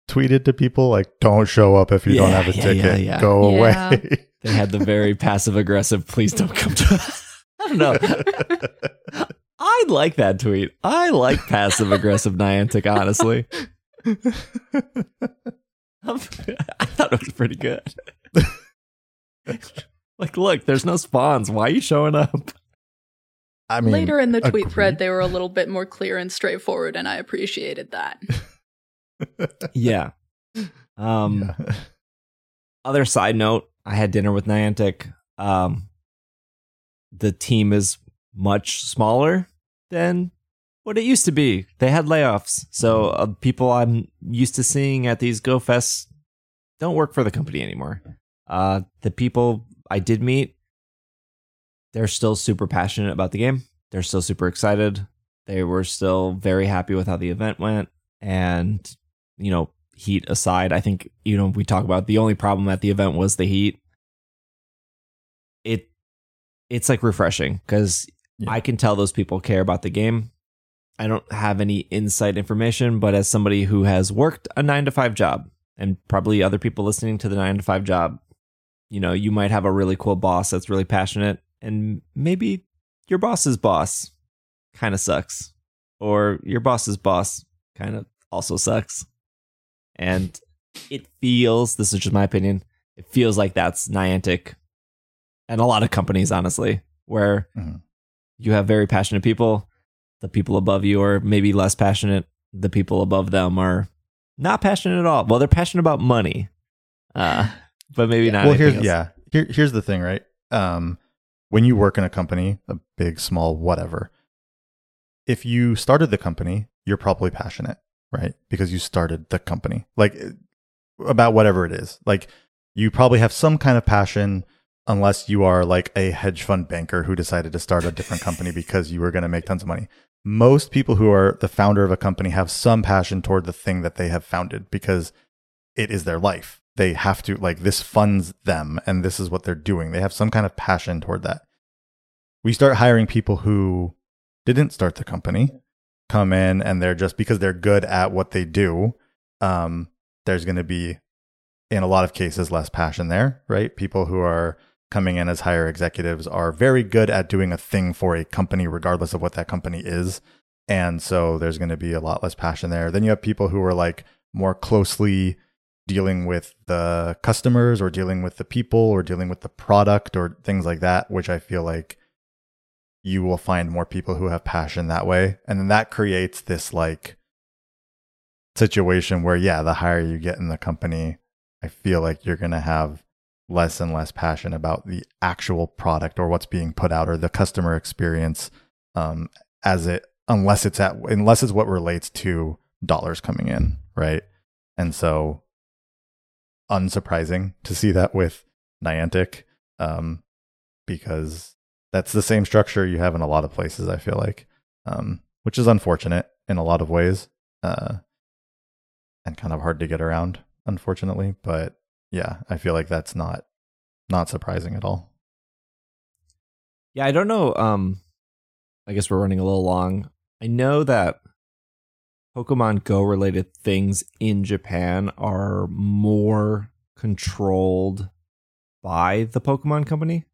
tweeted to people like, "Don't show up if you don't have a yeah, ticket. yeah, yeah. Go Yeah. away." [laughs] [laughs] They had the very passive aggressive, please don't come to us. I don't know. I like that tweet. I like passive aggressive Niantic, honestly. I thought it was pretty good. like, look, there's no spawns. Why are you showing up? I mean, Later in the tweet agreed. thread, they were a little bit more clear and straightforward, and I appreciated that. [laughs] Yeah. Um, yeah. other side note, I had dinner with Niantic. Um, the team is much smaller than what it used to be. They had layoffs, so uh, people I'm used to seeing at these Go Fest don't work for the company anymore. Uh, the people I did meet, they're still super passionate about the game. They're still super excited. They were still very happy with how the event went. And, you know, heat aside, I think, you know, we talk about the only problem at the event was the heat. It it's like refreshing because Yeah. I can tell those people care about the game. I don't have any inside information, but as somebody who has worked a nine to five job, and probably other people listening to the nine to five job, you know, you might have a really cool boss that's really passionate, and maybe your boss's boss kind of sucks, or your boss's boss kind of also sucks. And it feels, this is just my opinion, it feels like that's Niantic and a lot of companies, honestly, where Mhm. you have very passionate people. The people above you are maybe less passionate. The people above them are not passionate at all. Well, they're passionate about money, uh, but maybe not. well here's else. yeah here, here's the thing right um when you work in a company a big small whatever if you started the company you're probably passionate right? Because you started the company. Like about whatever it is. Like you probably have some kind of passion unless you are like a hedge fund banker who decided to start a different company [laughs] because you were going to make tons of money. Most people who are the founder of a company have some passion toward the thing that they have founded because it is their life. They have to like this funds them and this is what they're doing. They have some kind of passion toward that. We start hiring people who didn't start the company, come in and they're just because they're good at what they do, um, there's going to be in a lot of cases less passion there, right? People who are coming in as higher executives are very good at doing a thing for a company regardless of what that company is. And so there's going to be a lot less passion there. Then you have people who are like more closely dealing with the customers or dealing with the people or dealing with the product or things like that, which I feel like you will find more people who have passion that way. And then that creates this like situation where, yeah, the higher you get in the company, I feel like you're going to have less and less passion about the actual product or what's being put out or the customer experience um, as it unless it's at unless it's what relates to dollars coming in right and so unsurprising to see that with niantic um, because that's the same structure you have in a lot of places i feel like um, which is unfortunate in a lot of ways uh, and kind of hard to get around unfortunately but yeah, I feel like that's not not surprising at all. Yeah, I don't know. Um, I guess we're running a little long. I know that Pokemon Go related things in Japan are more controlled by the Pokemon Company.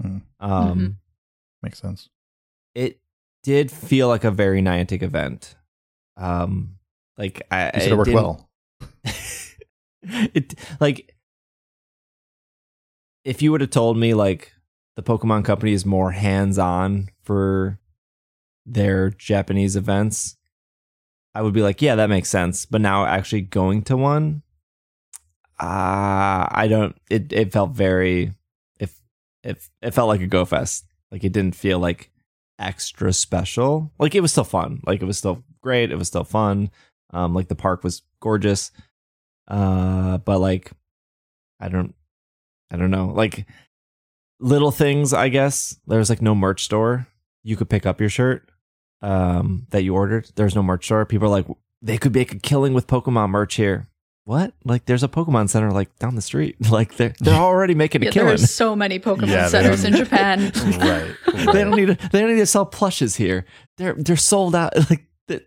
Hmm. Um, Mhm. Makes sense. it did feel like a very Niantic event. Um, like I, You said it worked didn't- well. [laughs] it like if you would have told me like the Pokemon Company is more hands on for their Japanese events, I would be like, yeah, that makes sense. But now actually going to one, uh, I don't. It it felt very if if it felt like a go fest. Like it didn't feel like extra special. Like it was still fun. Like it was still great. It was still fun. Um, like the park was gorgeous. Uh, but like, I don't, I don't know. Like little things, I guess. There was like no merch store. You could pick up your shirt, um, that you ordered. There's no merch store. People are like, they could make a killing with Pokemon merch here. What? Like, there's a Pokemon center like down the street. [laughs] Like they're they're already making a Yeah, there killing. are so many [laughs] Pokemon Yeah, centers in don't- Japan. [laughs] right. they don't need to. They don't need to sell plushes here. They're they're sold out. Like they,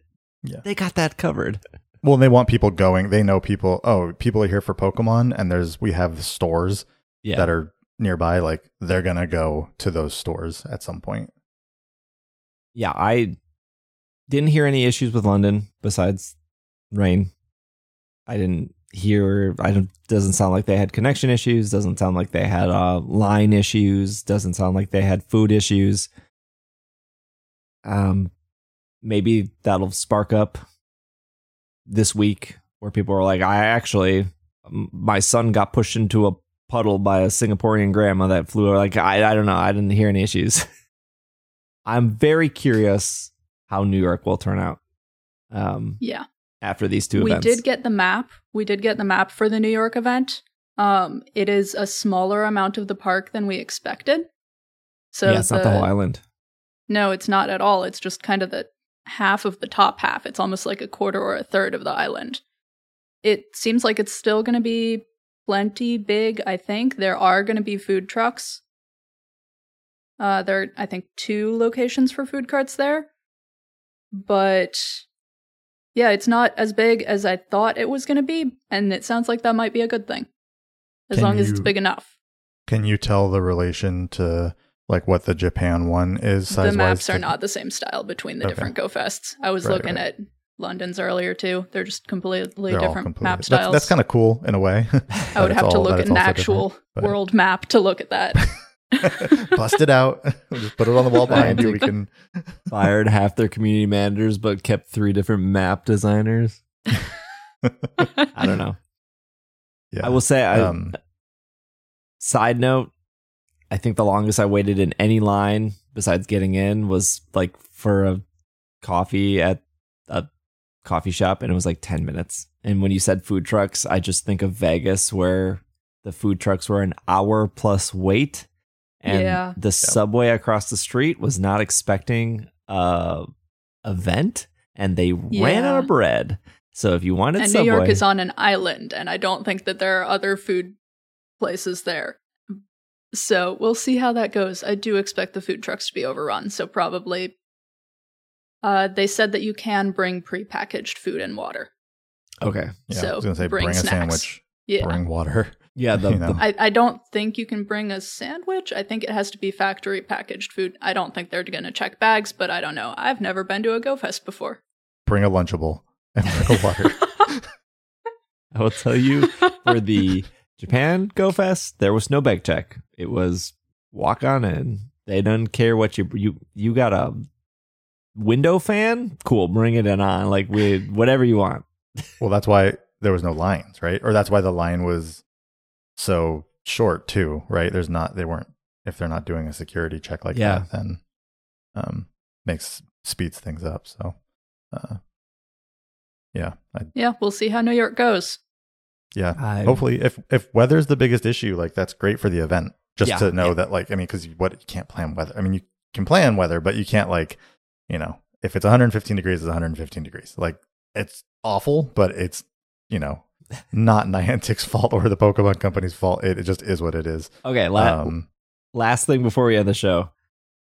Yeah. they got that covered. Well, they want people going. They know people. Oh, people are here for Pokemon, and there's we have stores Yeah. that are nearby. Like they're gonna go to those stores at some point. yeah, I didn't hear any issues with London besides rain. I didn't hear. I don't. Doesn't sound like they had connection issues. Doesn't sound like they had uh, line issues. Doesn't sound like they had food issues. Um, maybe that'll spark up this week where people are like, I actually, my son got pushed into a puddle by a Singaporean grandma that flew. Like I, I don't know. I didn't hear any issues. [laughs] I'm very curious how New York will turn out. Um, yeah. after these two we events. did get the map. We did get the map for the New York event. Um, it is a smaller amount of the park than we expected. So yeah, it's not the whole island. No, it's not at all. It's just kind of the half of the top half. It's almost like a quarter or a third of the island. It seems like it's still going to be plenty big, I think. There are going to be food trucks. Uh, there are, I think, two locations for food carts there. But yeah, it's not as big as I thought it was going to be. And it sounds like that might be a good thing. As Can long as it's big enough. Can you tell the relation to like what the Japan one is size the maps are not the same style between the Okay. different go fests. I was Right, looking right. at London's earlier too. They're just completely They're different completely- map styles. that's kind of cool in a way. I would [laughs] have to look at an actual world map to look at that. [laughs] [laughs] Bust it out. [laughs] We'll just put it on the wall behind you. We can. [laughs] Fired half their community managers, but kept three different map designers. I don't know. Yeah. I will say, I, Um, side note, I think the longest I waited in any line besides getting in was like for a coffee at a coffee shop, and it was like 10 minutes. And when you said food trucks, I just think of Vegas where the food trucks were an hour plus wait. And Yeah. the subway across the street was not expecting a event, and they ran out of bread. So if you wanted and Subway, New York is on an island, and I don't think that there are other food places there. So we'll see how that goes. I do expect the food trucks to be overrun, so probably. Uh, they said that you can bring prepackaged food and water. okay, yeah, I so was gonna say bring bring, a snacks. sandwich, Yeah, bring water. Yeah, the, [laughs] You know. the I, I don't think you can bring a sandwich. I think it has to be factory packaged food. I don't think they're going to check bags, but I don't know. I've never been to a Go Fest before. Bring a lunchable and bring a water. [laughs] I will tell you for the [laughs] Japan Go Fest, there was no bag check. It was walk on in. They don't care what you you you got a window fan. Cool, bring it in on like we whatever you want. well, that's why there was no lines, right? Or that's why the line was so short too, right? There's not. They weren't. If they're not doing a security check like Yeah. that, then um makes speeds things up. So, uh, yeah, I, yeah, we'll see how New York goes. yeah. I, Hopefully, if if weather's the biggest issue, like that's great for the event. Just Yeah, to know yeah. that, like, I mean, because what you can't plan weather. I mean, you can plan weather, but you can't like, you know, if it's 115 degrees, it's 115 degrees. Like, it's awful, but it's you know not Niantic's [laughs] fault or the Pokemon Company's fault. It, it just is what it is. okay. La- Um, last thing before we end the show,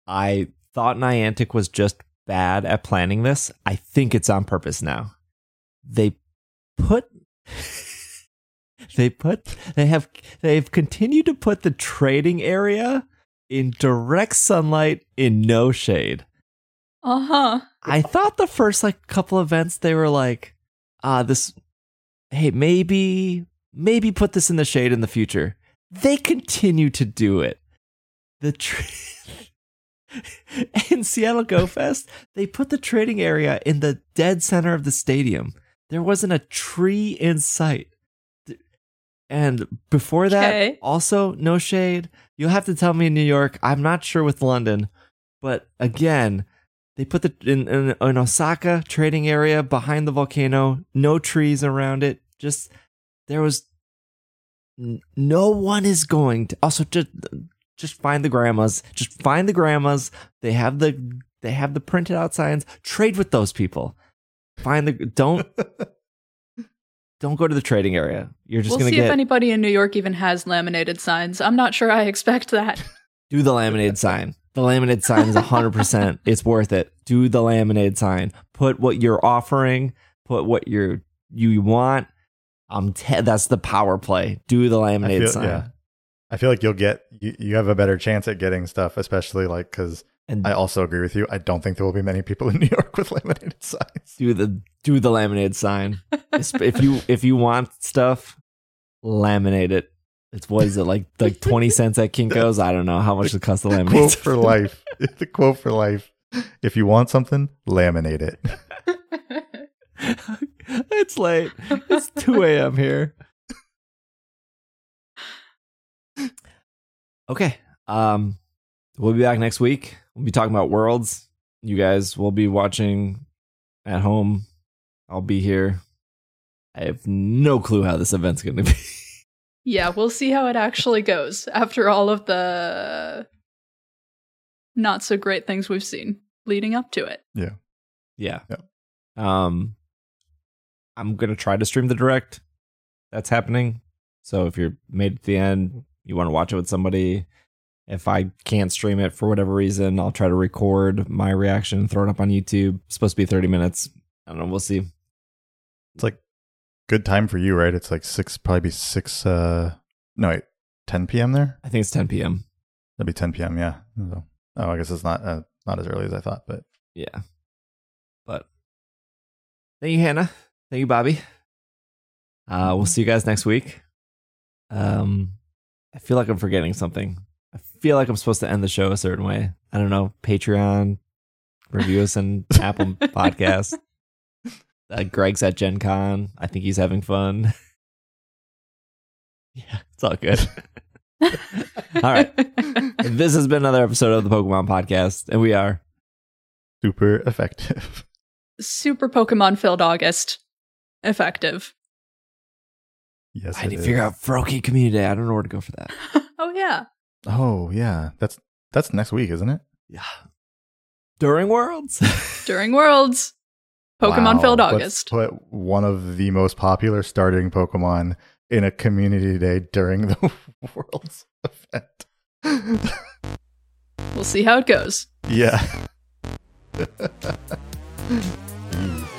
I thought Niantic was just bad at planning this. I think it's on purpose now. They put [laughs] they put they have they've continued to put the trading area in direct sunlight in no shade. Uh huh. I thought the first like couple events they were like, ah, this hey, maybe maybe put this in the shade in the future. They continue to do it. The tra- [laughs] in Seattle Go [laughs] Fest, they put the trading area in the dead center of the stadium. There wasn't a tree in sight. And before that, Okay. also no shade. You'll have to tell me in New York. I'm not sure with London, but again, they put the in, in, in Osaka trading area behind the volcano. No trees around it. Just there was n- no one is going to. Also, just just find the grandmas. Just find the grandmas. They have the they have the printed out signs. Trade with those people. Find the don't [laughs] don't go to the trading area. You're just We'll gonna see get if anybody in New York even has laminated signs. I'm not sure I expect that. [laughs] do the laminated sign. The laminated sign is 100%. [laughs] It's worth it. Do the laminated sign. Put what you're offering, put what you're you want. Um te- that's the power play. Do the laminated feel, sign. yeah, I feel like you'll get you, you have a better chance at getting stuff, especially like because And I also agree with you. I don't think there will be many people [laughs] in New York with laminated [laughs] signs. do the do the laminated sign. If you if you want stuff, laminate it. It's what is it like like 20 cents at Kinko's? I don't know how much it costs to laminate. quote for life. the quote for life. If you want something, laminate it. [laughs] it's late. It's 2 a.m. here. Okay. Um, we'll be back next week. We'll be talking about worlds. You guys will be watching at home. I'll be here I have no clue how this event's going to be. Yeah, we'll see how it actually goes after all of the not so great things we've seen leading up to it. Yeah. Yeah. Um I'm going to try to stream the direct that's happening. So if you're made at the end, you want to watch it with somebody, if I can't stream it for whatever reason, I'll try to record my reaction and throw it up on YouTube. It's supposed to be 30 minutes. I don't know, we'll see. It's like good time for you, right? It's like six, probably be six. uh No, wait, 10 p.m. there. I think it's 10 p.m. That'd be 10 p.m. Yeah. So, oh, I guess it's not uh, not as early as I thought, but Yeah. But thank you, Hannah. Thank you, Bobby. Uh, we'll see you guys next week. Um, I feel like I'm forgetting something. I feel like I'm supposed to end the show a certain way. I don't know. Patreon, review us and [laughs] Apple Podcast. Uh, Greg's at Gen Con. I think he's having fun. [laughs] yeah, it's all good. [laughs] all right. This has been another episode of the Pokemon Podcast, and we are super effective. [laughs] Super Pokemon filled August. Effective. Yes, I it need to figure out Froakie Community Day. I don't know where to go for that. oh yeah. Oh yeah, that's that's next week, isn't it? Yeah. During Worlds. During Worlds. Pokemon Wow, let's August. Put one of the most popular starting Pokemon in a community day during the [laughs] Worlds event. We'll see how it goes. yeah. [laughs]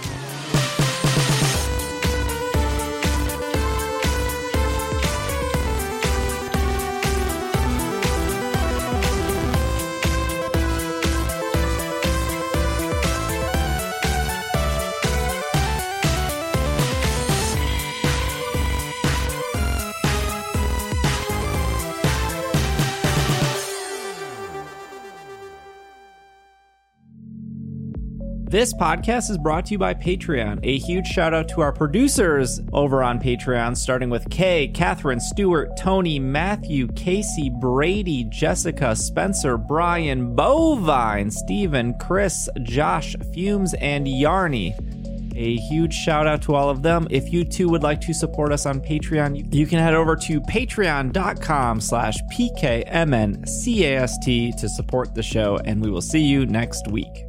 This podcast is brought to you by Patreon. A huge shout out to our producers over on Patreon, starting with Kay, Catherine, Stewart, Tony, Matthew, Casey, Brady, Jessica, Spencer, Brian, Bovine, Stephen, Chris, Josh, Fumes, and Yarny. A huge shout out to all of them. If you too would like to support us on Patreon, you can head over to patreon.com slash pkmncast to support the show, and we will see you next week.